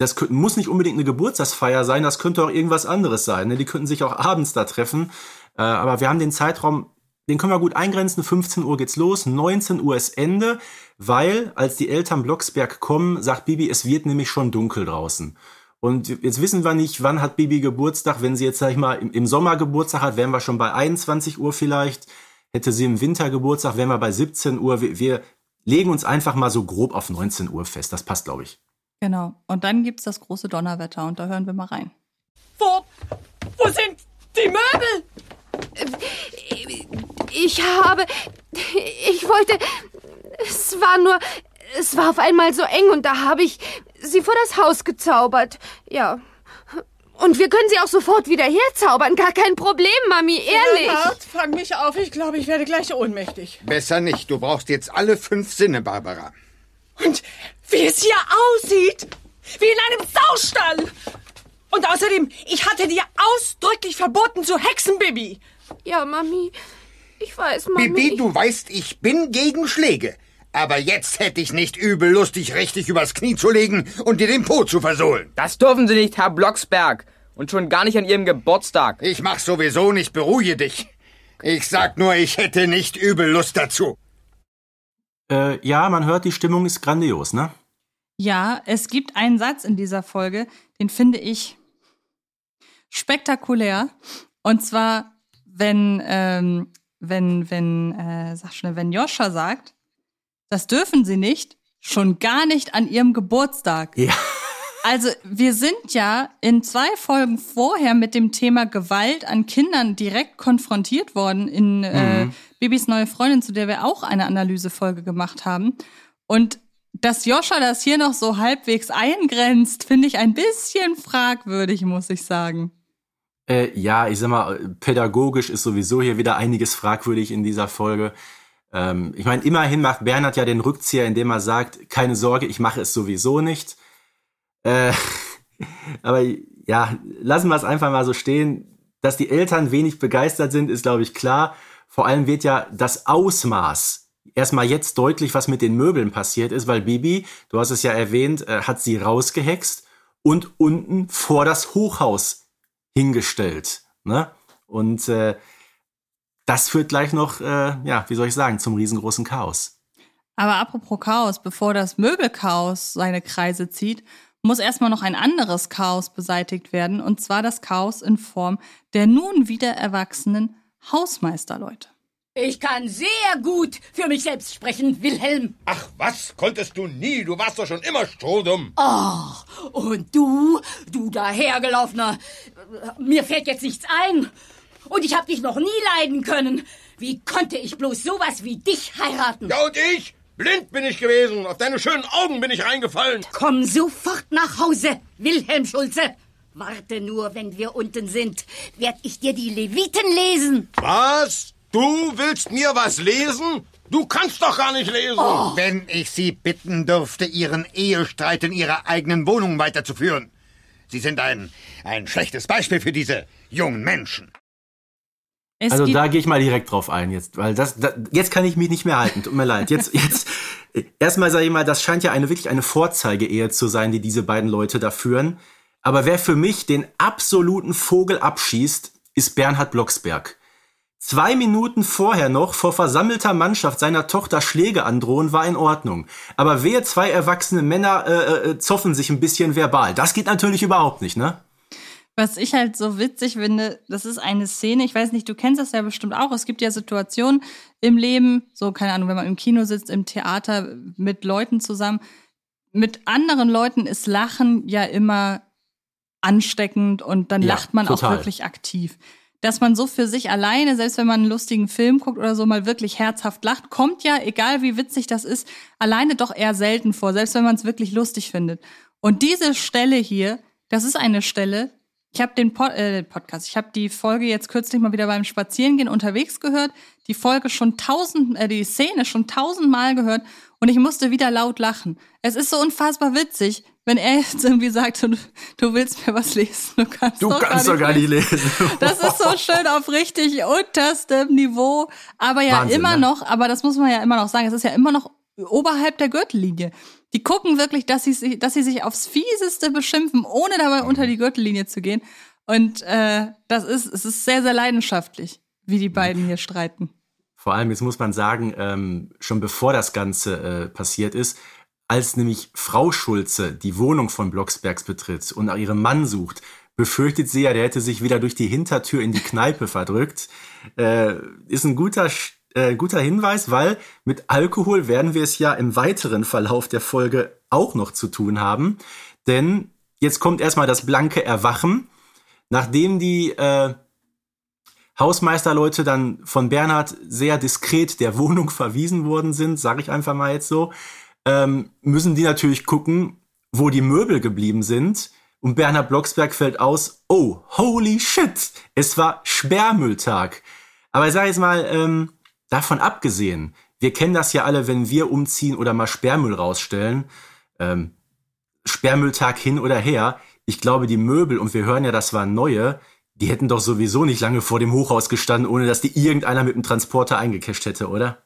das muss nicht unbedingt eine Geburtstagsfeier sein, das könnte auch irgendwas anderes sein. Ne? Die könnten sich auch abends da treffen. Äh, aber wir haben den Zeitraum, den können wir gut eingrenzen. 15 Uhr geht's los, 19 Uhr ist Ende, weil als die Eltern Blocksberg kommen, sagt Bibi, es wird nämlich schon dunkel draußen. Und jetzt wissen wir nicht, wann hat Bibi Geburtstag. Wenn sie jetzt, sag ich mal, im, im Sommer Geburtstag hat, wären wir schon bei 21 Uhr vielleicht. Hätte sie im Winter Geburtstag, wären wir bei 17 Uhr. Wir, wir legen uns einfach mal so grob auf 19 Uhr fest. Das passt, glaube ich. Genau. Und dann gibt's das große Donnerwetter und da hören wir mal rein. Wo, wo sind die Möbel? Ich habe. Ich wollte. Es war nur. Es war auf einmal so eng und da habe ich sie vor das Haus gezaubert. Ja. Und wir können sie auch sofort wieder herzaubern. Gar kein Problem, Mami, ehrlich. Bernhard, fang mich auf. Ich glaube, ich werde gleich ohnmächtig. Besser nicht. Du brauchst jetzt alle fünf Sinne, Barbara. Und wie es hier aussieht. Wie in einem Saustall. Und außerdem, ich hatte dir ausdrücklich verboten zu hexen, Bibi. Ja, Mami. Ich weiß, Mami. Bibi, du weißt, ich bin gegen Schläge. Aber jetzt hätte ich nicht übel Lust, dich richtig übers Knie zu legen und dir den Po zu versohlen. Das dürfen Sie nicht, Herr Blocksberg. Und schon gar nicht an Ihrem Geburtstag. Ich mach sowieso nicht, beruhige dich. Ich sag nur, ich hätte nicht übel Lust dazu. Äh, ja, man hört, die Stimmung ist grandios, ne? Ja, es gibt einen Satz in dieser Folge, den finde ich spektakulär. Und zwar, wenn, ähm, wenn, wenn, äh, sag schnell, wenn Joscha sagt, das dürfen sie nicht, schon gar nicht an ihrem Geburtstag. Ja. Also wir sind ja in zwei Folgen vorher mit dem Thema Gewalt an Kindern direkt konfrontiert worden in äh, Bibis neue Freundin, zu der wir auch eine Analysefolge gemacht haben. Und dass Joscha das hier noch so halbwegs eingrenzt, finde ich ein bisschen fragwürdig, muss ich sagen. Äh, ja, ich sag mal, pädagogisch ist sowieso hier wieder einiges fragwürdig in dieser Folge. Ähm, ich meine, immerhin macht Bernhard ja den Rückzieher, indem er sagt, keine Sorge, ich mache es sowieso nicht. Äh, aber ja, lassen wir es einfach mal so stehen. Dass die Eltern wenig begeistert sind, ist, glaube ich, klar. Vor allem wird ja das Ausmaß erstmal jetzt deutlich, was mit den Möbeln passiert ist, weil Bibi, du hast es ja erwähnt, äh, hat sie rausgehext und unten vor das Hochhaus hingestellt. Ne? Und äh, das führt gleich noch, äh, ja, wie soll ich sagen, zum riesengroßen Chaos. Aber apropos Chaos, bevor das Möbelchaos seine Kreise zieht, muss erstmal noch ein anderes Chaos beseitigt werden, und zwar das Chaos in Form der nun wieder erwachsenen Hausmeisterleute. Ich kann sehr gut für mich selbst sprechen, Wilhelm. Ach was, konntest du nie, du warst doch schon immer strohdumm. Ach, und du, du dahergelaufener, mir fällt jetzt nichts ein. Und ich hab dich noch nie leiden können. Wie konnte ich bloß sowas wie dich heiraten? Ja, und ich? Blind bin ich gewesen, auf deine schönen Augen bin ich reingefallen. Komm sofort nach Hause, Wilhelm Schulze. Warte nur, wenn wir unten sind, werd ich dir die Leviten lesen. Was? Du willst mir was lesen? Du kannst doch gar nicht lesen. Oh. Wenn ich Sie bitten dürfte, Ihren Ehestreit in Ihrer eigenen Wohnung weiterzuführen. Sie sind ein, ein schlechtes Beispiel für diese jungen Menschen. Es Also da gehe ich mal direkt drauf ein jetzt, weil das, da, jetzt kann ich mich nicht mehr halten. Tut mir leid. Jetzt, jetzt erstmal sage ich mal, das scheint ja eine wirklich eine Vorzeigeehe zu sein, die diese beiden Leute da führen. Aber wer für mich den absoluten Vogel abschießt, ist Bernhard Blocksberg. Zwei Minuten vorher noch vor versammelter Mannschaft seiner Tochter Schläge androhen war in Ordnung. Aber wehe, zwei erwachsene Männer äh, äh, zoffen sich ein bisschen verbal. Das geht natürlich überhaupt nicht, ne? Was ich halt so witzig finde, das ist eine Szene, ich weiß nicht, du kennst das ja bestimmt auch. Es gibt ja Situationen im Leben, so, keine Ahnung, wenn man im Kino sitzt, im Theater mit Leuten zusammen. Mit anderen Leuten ist Lachen ja immer ansteckend und dann Ja, lacht man total. auch wirklich aktiv. Dass man so für sich alleine, selbst wenn man einen lustigen Film guckt oder so, mal wirklich herzhaft lacht, kommt ja, egal wie witzig das ist, alleine doch eher selten vor, selbst wenn man es wirklich lustig findet. Und diese Stelle hier, das ist eine Stelle, ich habe den Pod, äh, Podcast, ich habe die Folge jetzt kürzlich mal wieder beim Spazierengehen unterwegs gehört, die Folge schon tausend, äh, die Szene schon tausendmal gehört und ich musste wieder laut lachen. Es ist so unfassbar witzig, wenn er jetzt irgendwie sagt, du, du willst mir was lesen, du kannst, Du doch, kannst doch gar nicht lesen. Das ist so schön auf richtig unterstem Niveau, aber ja Wahnsinn, immer ne? noch, aber das muss man ja immer noch sagen, es ist ja immer noch oberhalb der Gürtellinie. Die gucken wirklich, dass sie, sich- dass sie sich aufs Fieseste beschimpfen, ohne dabei unter die Gürtellinie zu gehen. Und äh, das ist, es ist sehr, sehr leidenschaftlich, wie die beiden hier streiten. Vor allem, jetzt muss man sagen, ähm, schon bevor das Ganze äh, passiert ist, als nämlich Frau Schulze die Wohnung von Blocksbergs betritt und nach ihrem Mann sucht, befürchtet sie ja, der hätte sich wieder durch die Hintertür in die Kneipe verdrückt. Äh, ist ein guter, äh, guter Hinweis, weil mit Alkohol werden wir es ja im weiteren Verlauf der Folge auch noch zu tun haben. Denn jetzt kommt erstmal das blanke Erwachen. Nachdem die äh, Hausmeisterleute dann von Bernhard sehr diskret der Wohnung verwiesen worden sind, sage ich einfach mal jetzt so, ähm, müssen die natürlich gucken, wo die Möbel geblieben sind. Und Bernhard Blocksberg fällt aus, oh, holy shit, es war Sperrmülltag. Aber ich sage jetzt mal, ähm, davon abgesehen, wir kennen das ja alle, wenn wir umziehen oder mal Sperrmüll rausstellen. ähm, Sperrmülltag hin oder her. Ich glaube, die Möbel, und wir hören ja, das waren neue, die hätten doch sowieso nicht lange vor dem Hochhaus gestanden, ohne dass die irgendeiner mit dem Transporter eingecasht hätte, oder?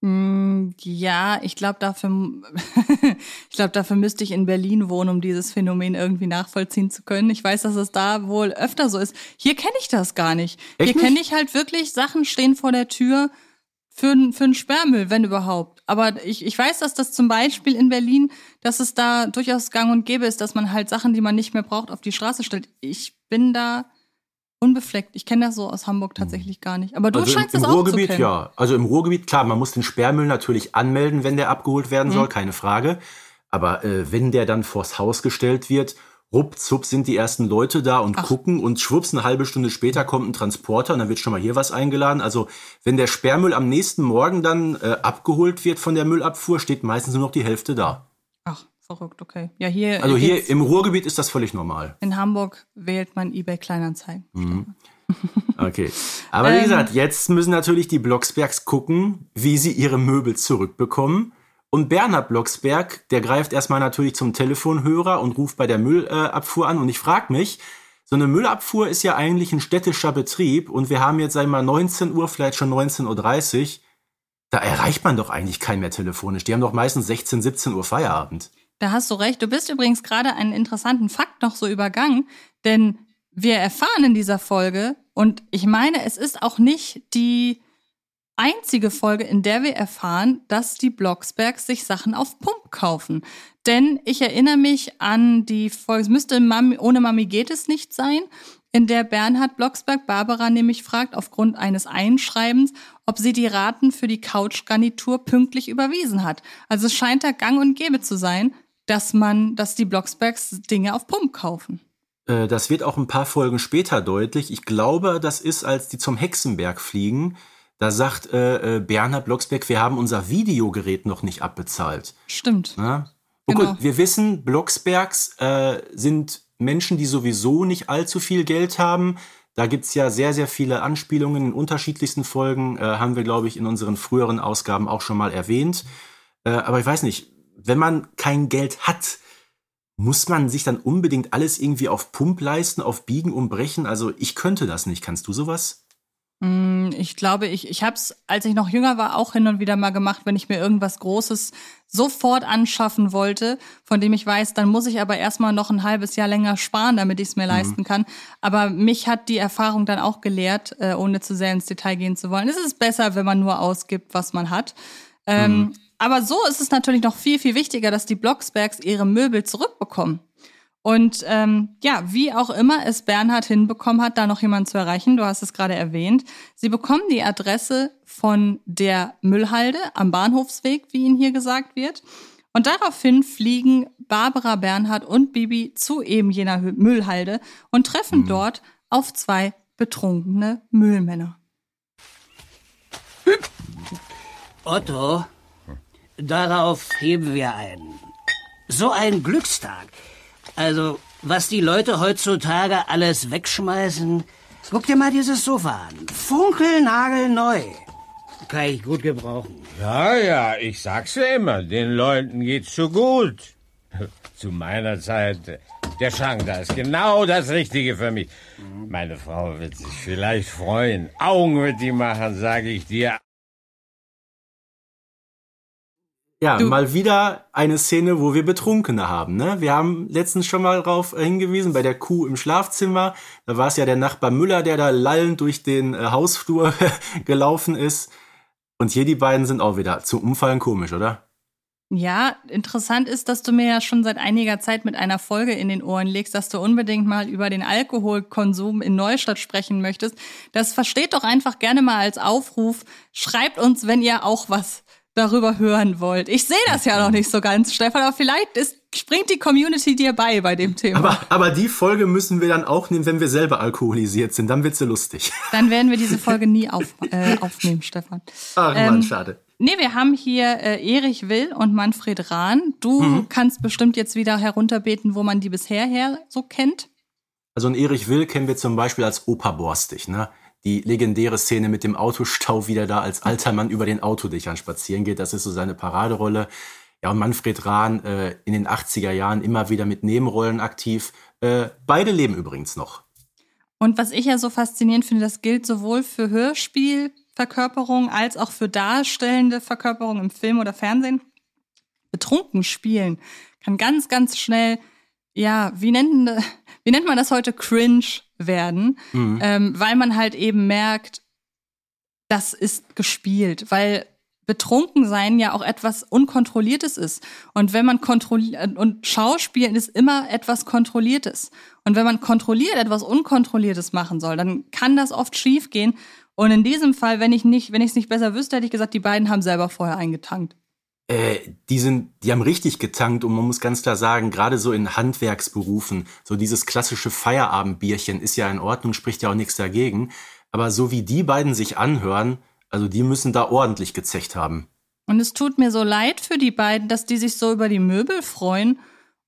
Mm, ja, ich glaube dafür, ich glaube dafür müsste ich in Berlin wohnen, um dieses Phänomen irgendwie nachvollziehen zu können. Ich weiß, dass es da wohl öfter so ist. Hier kenne ich das gar nicht. Echt Hier kenne ich halt wirklich Sachen stehen vor der Tür für, für einen Sperrmüll, wenn überhaupt. Aber ich, ich weiß, dass das zum Beispiel in Berlin, dass es da durchaus gang und gäbe ist, dass man halt Sachen, die man nicht mehr braucht, auf die Straße stellt. Ich bin da unbefleckt. Ich kenne das so aus Hamburg tatsächlich gar nicht. Aber du also scheinst im, das im auch Ruhrgebiet, zu kennen. ja. Also im Ruhrgebiet, klar, man muss den Sperrmüll natürlich anmelden, wenn der abgeholt werden soll, Mhm. keine Frage. Aber äh, wenn der dann vors Haus gestellt wird, ruppzupp sind die ersten Leute da und gucken und schwupps, eine halbe Stunde später kommt ein Transporter und dann wird schon mal hier was eingeladen. Also wenn der Sperrmüll am nächsten Morgen dann äh, abgeholt wird von der Müllabfuhr, steht meistens nur noch die Hälfte da. Verrückt, okay. Ja, hier, Also hier im Ruhrgebiet ist das völlig normal. in Hamburg wählt man eBay Kleinanzeigen. Mhm. Okay. Aber wie Ähm. gesagt, jetzt müssen natürlich die Blocksbergs gucken, wie sie ihre Möbel zurückbekommen. Und Bernhard Blocksberg, der greift erstmal natürlich zum Telefonhörer und ruft bei der Müllabfuhr an. Und ich frage mich, so eine Müllabfuhr ist ja eigentlich ein städtischer Betrieb und wir haben jetzt, sagen wir mal, 19 Uhr, vielleicht schon 19.30 Uhr. Da erreicht man doch eigentlich keinen mehr telefonisch. Die haben doch meistens 16, 17 Uhr Feierabend. Da hast du recht. Du bist übrigens gerade einen interessanten Fakt noch so übergangen, denn wir erfahren in dieser Folge, und ich meine, es ist auch nicht die einzige Folge, in der wir erfahren, dass die Blocksbergs sich Sachen auf Pump kaufen. Denn ich erinnere mich an die Folge, es müsste Mami, ohne Mami geht es nicht sein, in der Bernhard Blocksberg Barbara nämlich fragt, aufgrund eines Einschreibens, ob sie die Raten für die Couchgarnitur pünktlich überwiesen hat. Also es scheint da gang und gäbe zu sein, dass man, dass die Blocksbergs Dinge auf Pump kaufen. Äh, Das wird auch ein paar Folgen später deutlich. Ich glaube, das ist, als die zum Hexenberg fliegen. Da sagt äh, äh, Bernhard Blocksberg, wir haben unser Videogerät noch nicht abbezahlt. Stimmt. Ja? Und Genau. gut, wir wissen, Blocksbergs äh, sind Menschen, die sowieso nicht allzu viel Geld haben. Da gibt's ja sehr, sehr viele Anspielungen in unterschiedlichsten Folgen. Äh, haben wir, glaube ich, in unseren früheren Ausgaben auch schon mal erwähnt. Äh, aber ich weiß nicht, wenn man kein Geld hat, muss man sich dann unbedingt alles irgendwie auf Pump leisten, auf Biegen und Brechen? Also ich könnte das nicht. Kannst du sowas? Mm, Ich glaube, ich, ich habe es, als ich noch jünger war, auch hin und wieder mal gemacht, wenn ich mir irgendwas Großes sofort anschaffen wollte, von dem ich weiß, dann muss ich aber erstmal noch ein halbes Jahr länger sparen, damit ich es mir leisten kann. Aber mich hat die Erfahrung dann auch gelehrt, äh, ohne zu sehr ins Detail gehen zu wollen. Es ist besser, wenn man nur ausgibt, was man hat. Ähm, Aber so ist es natürlich noch viel, viel wichtiger, dass die Blocksbergs ihre Möbel zurückbekommen. Und ähm, ja, wie auch immer es Bernhard hinbekommen hat, da noch jemanden zu erreichen, du hast es gerade erwähnt, sie bekommen die Adresse von der Müllhalde am Bahnhofsweg, wie ihnen hier gesagt wird. Und daraufhin fliegen Barbara Bernhard und Bibi zu eben jener Müllhalde und treffen dort auf zwei betrunkene Müllmänner. Otto, darauf heben wir ein. So ein Glückstag. Also, was die Leute heutzutage alles wegschmeißen. Guck dir mal dieses Sofa an. Funkelnagelneu. Kann ich gut gebrauchen. Ja, ja, ich sag's ja immer, den Leuten geht's so gut. Zu meiner Zeit, der Schrank da ist genau das Richtige für mich. Meine Frau wird sich vielleicht freuen. Augen wird die machen, sage ich dir. Ja, mal wieder eine Szene, wo wir Betrunkene haben. Ne? Wir haben letztens schon mal darauf äh, hingewiesen, bei der Kuh im Schlafzimmer. Da war es ja der Nachbar Müller, der da lallend durch den äh, Hausflur gelaufen ist. Und hier die beiden sind auch wieder zum Umfallen komisch, oder? Ja, interessant ist, dass du mir ja schon seit einiger Zeit mit einer Folge in den Ohren legst, dass du unbedingt mal über den Alkoholkonsum in Neustadt sprechen möchtest. Das versteht doch einfach gerne mal als Aufruf. Schreibt uns, wenn ihr auch was darüber hören wollt. Ich sehe das ja noch nicht so ganz, Stefan, aber vielleicht ist, springt die Community dir bei bei dem Thema. Aber, aber die Folge müssen wir dann auch nehmen, wenn wir selber alkoholisiert sind. Dann wird sie lustig. Dann werden wir diese Folge nie auf, äh, aufnehmen, Stefan. Ach Ähm, man, schade. Nee, wir haben hier äh, Erich Will und Manfred Rahn. Du Mhm. kannst bestimmt jetzt wieder herunterbeten, wo man die bisher her so kennt. Also einen Erich Will kennen wir zum Beispiel als Opa Borstig, ne? Die legendäre Szene mit dem Autostau, wie der da als alter Mann über den Autodächern spazieren geht, das ist so seine Paraderolle. Ja, und Manfred Rahn äh, in den 80er Jahren immer wieder mit Nebenrollen aktiv. Äh, beide leben übrigens noch. Und was ich ja so faszinierend finde, das gilt sowohl für Hörspielverkörperung als auch für darstellende Verkörperung im Film oder Fernsehen. Betrunken spielen kann ganz, ganz schnell, ja, wie nennt, wie nennt man das heute, cringe werden, mhm. ähm, weil man halt eben merkt, das ist gespielt, weil betrunken sein ja auch etwas Unkontrolliertes ist. Und wenn man kontrolliert, und Schauspielen ist immer etwas Kontrolliertes. Und wenn man kontrolliert etwas Unkontrolliertes machen soll, dann kann das oft schiefgehen. Und in diesem Fall, wenn ich nicht, wenn ich es nicht besser wüsste, hätte ich gesagt, die beiden haben selber vorher eingetankt. Äh, die sind, die haben richtig getankt und man muss ganz klar sagen, gerade so in Handwerksberufen, so dieses klassische Feierabendbierchen ist ja in Ordnung, spricht ja auch nichts dagegen. Aber so wie die beiden sich anhören, also die müssen da ordentlich gezecht haben. Und es tut mir so leid für die beiden, dass die sich so über die Möbel freuen.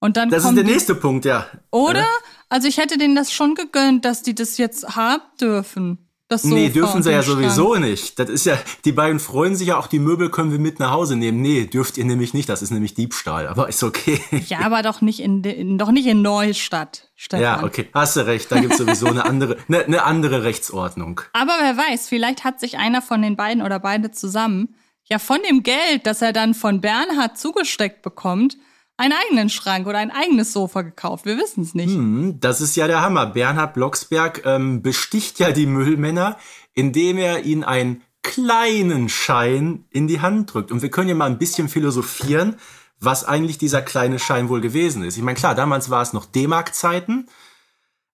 Und dann das ist der nächste Punkt, ja. Oder? Also ich hätte denen das schon gegönnt, dass die das jetzt haben dürfen. Das Sofa nee, dürfen sie ja sowieso nicht. Das ist ja, die beiden freuen sich ja auch, die Möbel können wir mit nach Hause nehmen. Nee, dürft ihr nämlich nicht, das ist nämlich Diebstahl, aber ist okay. Ja, aber doch nicht in, in doch nicht in Neustadt, Stefan. Ja, okay, hast du recht, da gibt's sowieso eine andere, eine, eine andere Rechtsordnung. Aber wer weiß, vielleicht hat sich einer von den beiden oder beide zusammen ja von dem Geld, das er dann von Bernhard zugesteckt bekommt, einen eigenen Schrank oder ein eigenes Sofa gekauft. Wir wissen es nicht. Hm, das ist ja der Hammer. Bernhard Blocksberg ähm, besticht ja die Müllmänner, indem er ihnen einen kleinen Schein in die Hand drückt. Und wir können ja mal ein bisschen philosophieren, was eigentlich dieser kleine Schein wohl gewesen ist. Ich meine, klar, damals war es noch D-Mark-Zeiten.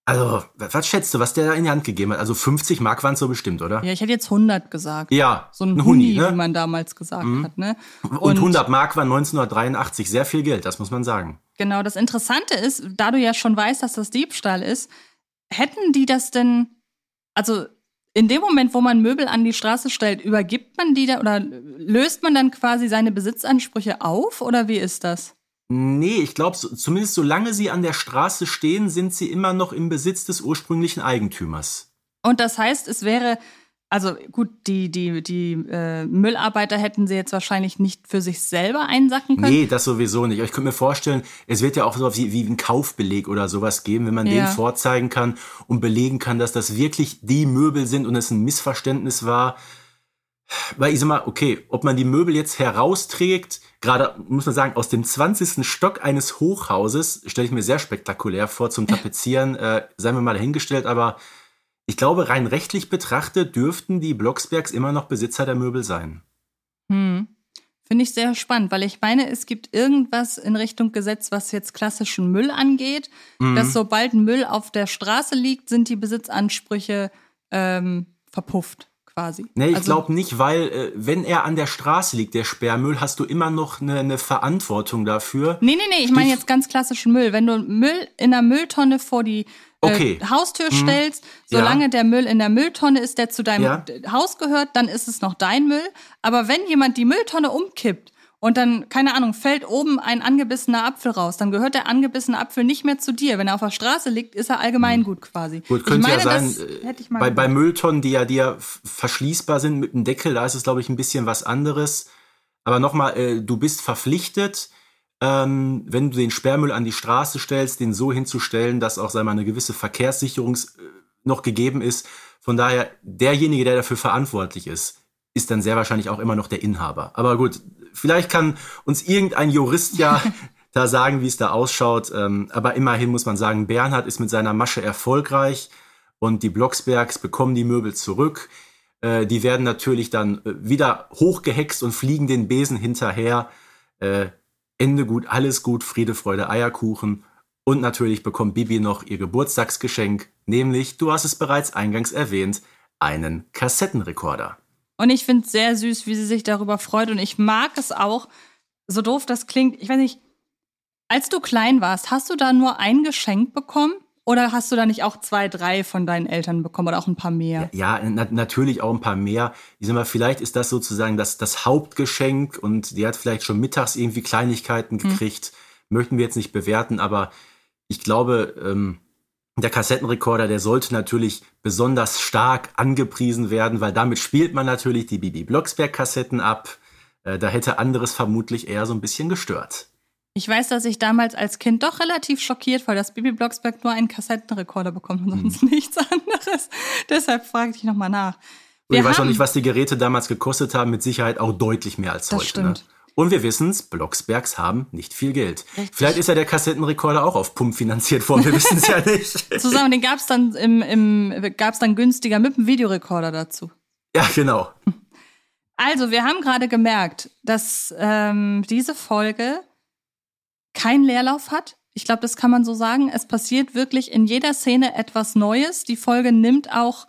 Also, was schätzt du, was der da in die Hand gegeben hat? Also 50 Mark waren es so bestimmt, oder? Ja, ich hätte jetzt 100 gesagt. Ja, so ein, ein Huni, Huni ne? wie man damals gesagt mhm. hat. Ne? Und, Und 100 Mark waren 1983 sehr viel Geld, das muss man sagen. Genau, das Interessante ist, da du ja schon weißt, dass das Diebstahl ist, hätten die das denn, also in dem Moment, wo man Möbel an die Straße stellt, übergibt man die da oder löst man dann quasi seine Besitzansprüche auf oder wie ist das? Nee, ich glaube, so, zumindest solange sie an der Straße stehen, sind sie immer noch im Besitz des ursprünglichen Eigentümers. Und das heißt, es wäre, also gut, die, die, die äh, Müllarbeiter hätten sie jetzt wahrscheinlich nicht für sich selber einsacken können. Nee, das sowieso nicht. Ich könnte mir vorstellen, es wird ja auch so wie, wie ein Kaufbeleg oder sowas geben, wenn man ja. den vorzeigen kann und belegen kann, dass das wirklich die Möbel sind und es ein Missverständnis war weil ich sag mal, okay, ob man die Möbel jetzt herausträgt, gerade muss man sagen, aus dem 20. Stock eines Hochhauses, stelle ich mir sehr spektakulär vor zum Tapezieren, äh, seien wir mal dahingestellt, aber ich glaube, rein rechtlich betrachtet dürften die Blocksbergs immer noch Besitzer der Möbel sein. Hm. Finde ich sehr spannend, weil ich meine, es gibt irgendwas in Richtung Gesetz, was jetzt klassischen Müll angeht, mhm. dass sobald Müll auf der Straße liegt, sind die Besitzansprüche ähm, verpufft quasi. Nee, ich also, glaube nicht, weil äh, wenn er an der Straße liegt, der Sperrmüll, hast du immer noch eine, eine Verantwortung dafür. Nee, nee, nee, ich meine jetzt ganz klassischen Müll. Wenn du Müll in der Mülltonne vor die äh, okay. Haustür hm. stellst, solange ja. der Müll in der Mülltonne ist, der zu deinem ja. Haus gehört, dann ist es noch dein Müll. Aber wenn jemand die Mülltonne umkippt und dann, keine Ahnung, fällt oben ein angebissener Apfel raus, dann gehört der angebissene Apfel nicht mehr zu dir. Wenn er auf der Straße liegt, ist er allgemeingut quasi. Gut, könnte meine, ja sein, äh, bei, bei Mülltonnen, die ja, die ja verschließbar sind mit dem Deckel, da ist es, glaube ich, ein bisschen was anderes. Aber nochmal, äh, du bist verpflichtet, ähm, wenn du den Sperrmüll an die Straße stellst, den so hinzustellen, dass auch, wir mal, eine gewisse Verkehrssicherung äh, noch gegeben ist. Von daher, derjenige, der dafür verantwortlich ist, ist dann sehr wahrscheinlich auch immer noch der Inhaber. Aber gut, vielleicht kann uns irgendein Jurist ja da sagen, wie es da ausschaut. Ähm, aber immerhin muss man sagen, Bernhard ist mit seiner Masche erfolgreich und die Blocksbergs bekommen die Möbel zurück. Äh, die werden natürlich dann äh, wieder hochgehext und fliegen den Besen hinterher. Äh, Ende gut, alles gut, Friede, Freude, Eierkuchen. Und natürlich bekommt Bibi noch ihr Geburtstagsgeschenk, nämlich, du hast es bereits eingangs erwähnt, einen Kassettenrekorder. Und ich finde es sehr süß, wie sie sich darüber freut. Und ich mag es auch, so doof das klingt. Ich weiß nicht, als du klein warst, hast du da nur ein Geschenk bekommen? Oder hast du da nicht auch zwei, drei von deinen Eltern bekommen oder auch ein paar mehr? Ja, ja na, natürlich auch ein paar mehr. Ich sag mal, vielleicht ist das sozusagen das, das Hauptgeschenk und die hat vielleicht schon mittags irgendwie Kleinigkeiten hm. gekriegt. Hm. Möchten wir jetzt nicht bewerten, aber ich glaube, ähm, der Kassettenrekorder, der sollte natürlich besonders stark angepriesen werden, weil damit spielt man natürlich die Bibi Blocksberg Kassetten ab. Äh, da hätte anderes vermutlich eher so ein bisschen gestört. Ich weiß, dass ich damals als Kind doch relativ schockiert war, dass Bibi Blocksberg nur einen Kassettenrekorder bekommt und sonst mhm. nichts anderes. Deshalb frage ich nochmal nach. Wir ich weiß auch nicht, was die Geräte damals gekostet haben. Mit Sicherheit auch deutlich mehr als das heute. Stimmt. Ne? Und wir wissen's, Blocksbergs haben nicht viel Geld. Richtig. Vielleicht ist ja der Kassettenrekorder auch auf Pump finanziert worden, wir wissen es ja nicht. Zusammen, den gab's dann im, im gab's dann günstiger mit einem Videorekorder dazu. Ja, genau. Also, wir haben gerade gemerkt, dass ähm, diese Folge keinen Leerlauf hat. Ich glaube, das kann man so sagen. Es passiert wirklich in jeder Szene etwas Neues. Die Folge nimmt auch,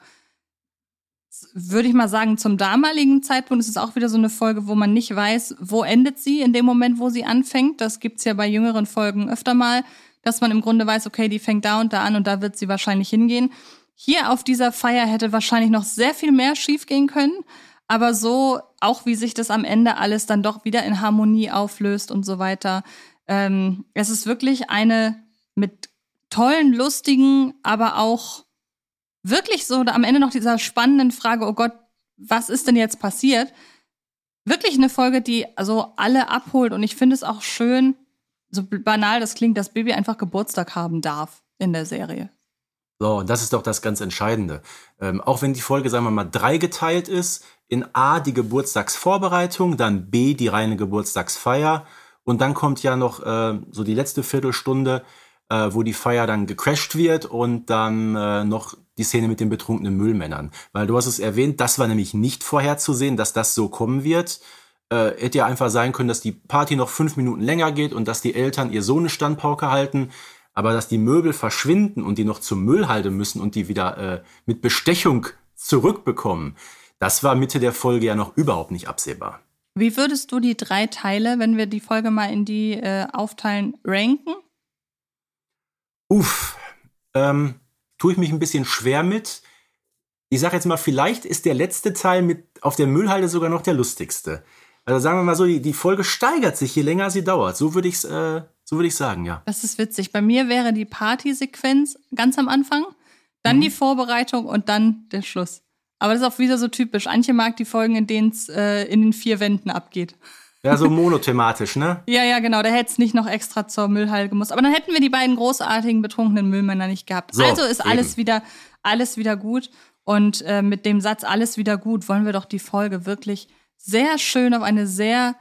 würde ich mal sagen, zum damaligen Zeitpunkt ist es auch wieder so eine Folge, wo man nicht weiß, wo endet sie in dem Moment, wo sie anfängt. Das gibt's ja bei jüngeren Folgen öfter mal, dass man im Grunde weiß, okay, die fängt da und da an und da wird sie wahrscheinlich hingehen. Hier auf dieser Feier hätte wahrscheinlich noch sehr viel mehr schiefgehen können. Aber so, auch wie sich das am Ende alles dann doch wieder in Harmonie auflöst und so weiter, ähm, es ist wirklich eine mit tollen, lustigen, aber auch wirklich so am Ende noch dieser spannenden Frage, oh Gott, was ist denn jetzt passiert? Wirklich eine Folge, die also alle abholt und ich finde es auch schön, so banal das klingt, dass Baby einfach Geburtstag haben darf in der Serie. So, und das ist doch das ganz Entscheidende. Ähm, auch wenn die Folge, sagen wir mal, drei geteilt ist, in A die Geburtstagsvorbereitung, dann B die reine Geburtstagsfeier und dann kommt ja noch äh, so die letzte Viertelstunde, äh, wo die Feier dann gecrashed wird und dann äh, noch die Szene mit den betrunkenen Müllmännern. Weil du hast es erwähnt, das war nämlich nicht vorherzusehen, dass das so kommen wird. Äh, hätte ja einfach sein können, dass die Party noch fünf Minuten länger geht und dass die Eltern ihr Sohn eine Standpauke halten. Aber dass die Möbel verschwinden und die noch zum Müll halten müssen und die wieder äh, mit Bestechung zurückbekommen, das war Mitte der Folge ja noch überhaupt nicht absehbar. Wie würdest du die drei Teile, wenn wir die Folge mal in die äh, aufteilen, ranken? Uff, ähm, tue ich mich ein bisschen schwer mit. Ich sage jetzt mal, vielleicht ist der letzte Teil mit auf der Müllhalde sogar noch der lustigste. Also sagen wir mal so, die, die Folge steigert sich, je länger sie dauert. So würde ich es, äh, so würde ich sagen, ja. Das ist witzig. Bei mir wäre die Partysequenz ganz am Anfang, dann mhm. die Vorbereitung und dann der Schluss. Aber das ist auch wieder so typisch. Antje mag die Folgen, in denen es äh, in den vier Wänden abgeht. Ja, so monothematisch, ne? ja, ja, genau. Da hätte es nicht noch extra zur Müllhalde gemusst. Aber dann hätten wir die beiden großartigen betrunkenen Müllmänner nicht gehabt. So, also ist eben. alles wieder, alles wieder gut. Und äh, mit dem Satz alles wieder gut wollen wir doch die Folge wirklich sehr schön auf eine sehr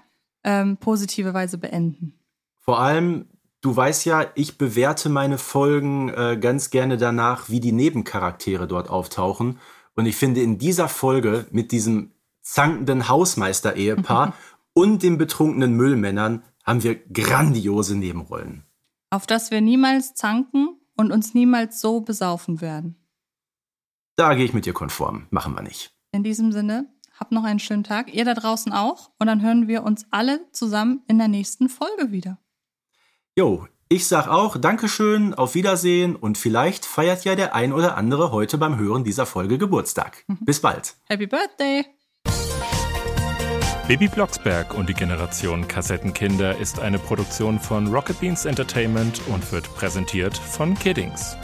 ähm, positive Weise beenden. Vor allem, du weißt ja, ich bewerte meine Folgen äh, ganz gerne danach, wie die Nebencharaktere dort auftauchen. Und ich finde, in dieser Folge mit diesem zankenden Hausmeister-Ehepaar und den betrunkenen Müllmännern haben wir grandiose Nebenrollen. Auf dass wir niemals zanken und uns niemals so besaufen werden. Da gehe ich mit dir konform. Machen wir nicht. In diesem Sinne, habt noch einen schönen Tag. Ihr da draußen auch. Und dann hören wir uns alle zusammen in der nächsten Folge wieder. Jo, ich sag auch Dankeschön, auf Wiedersehen und vielleicht feiert ja der ein oder andere heute beim Hören dieser Folge Geburtstag. Mhm. Bis bald. Happy Birthday! Baby Blocksberg und die Generation Kassettenkinder ist eine Produktion von Rocket Beans Entertainment und wird präsentiert von Kiddings.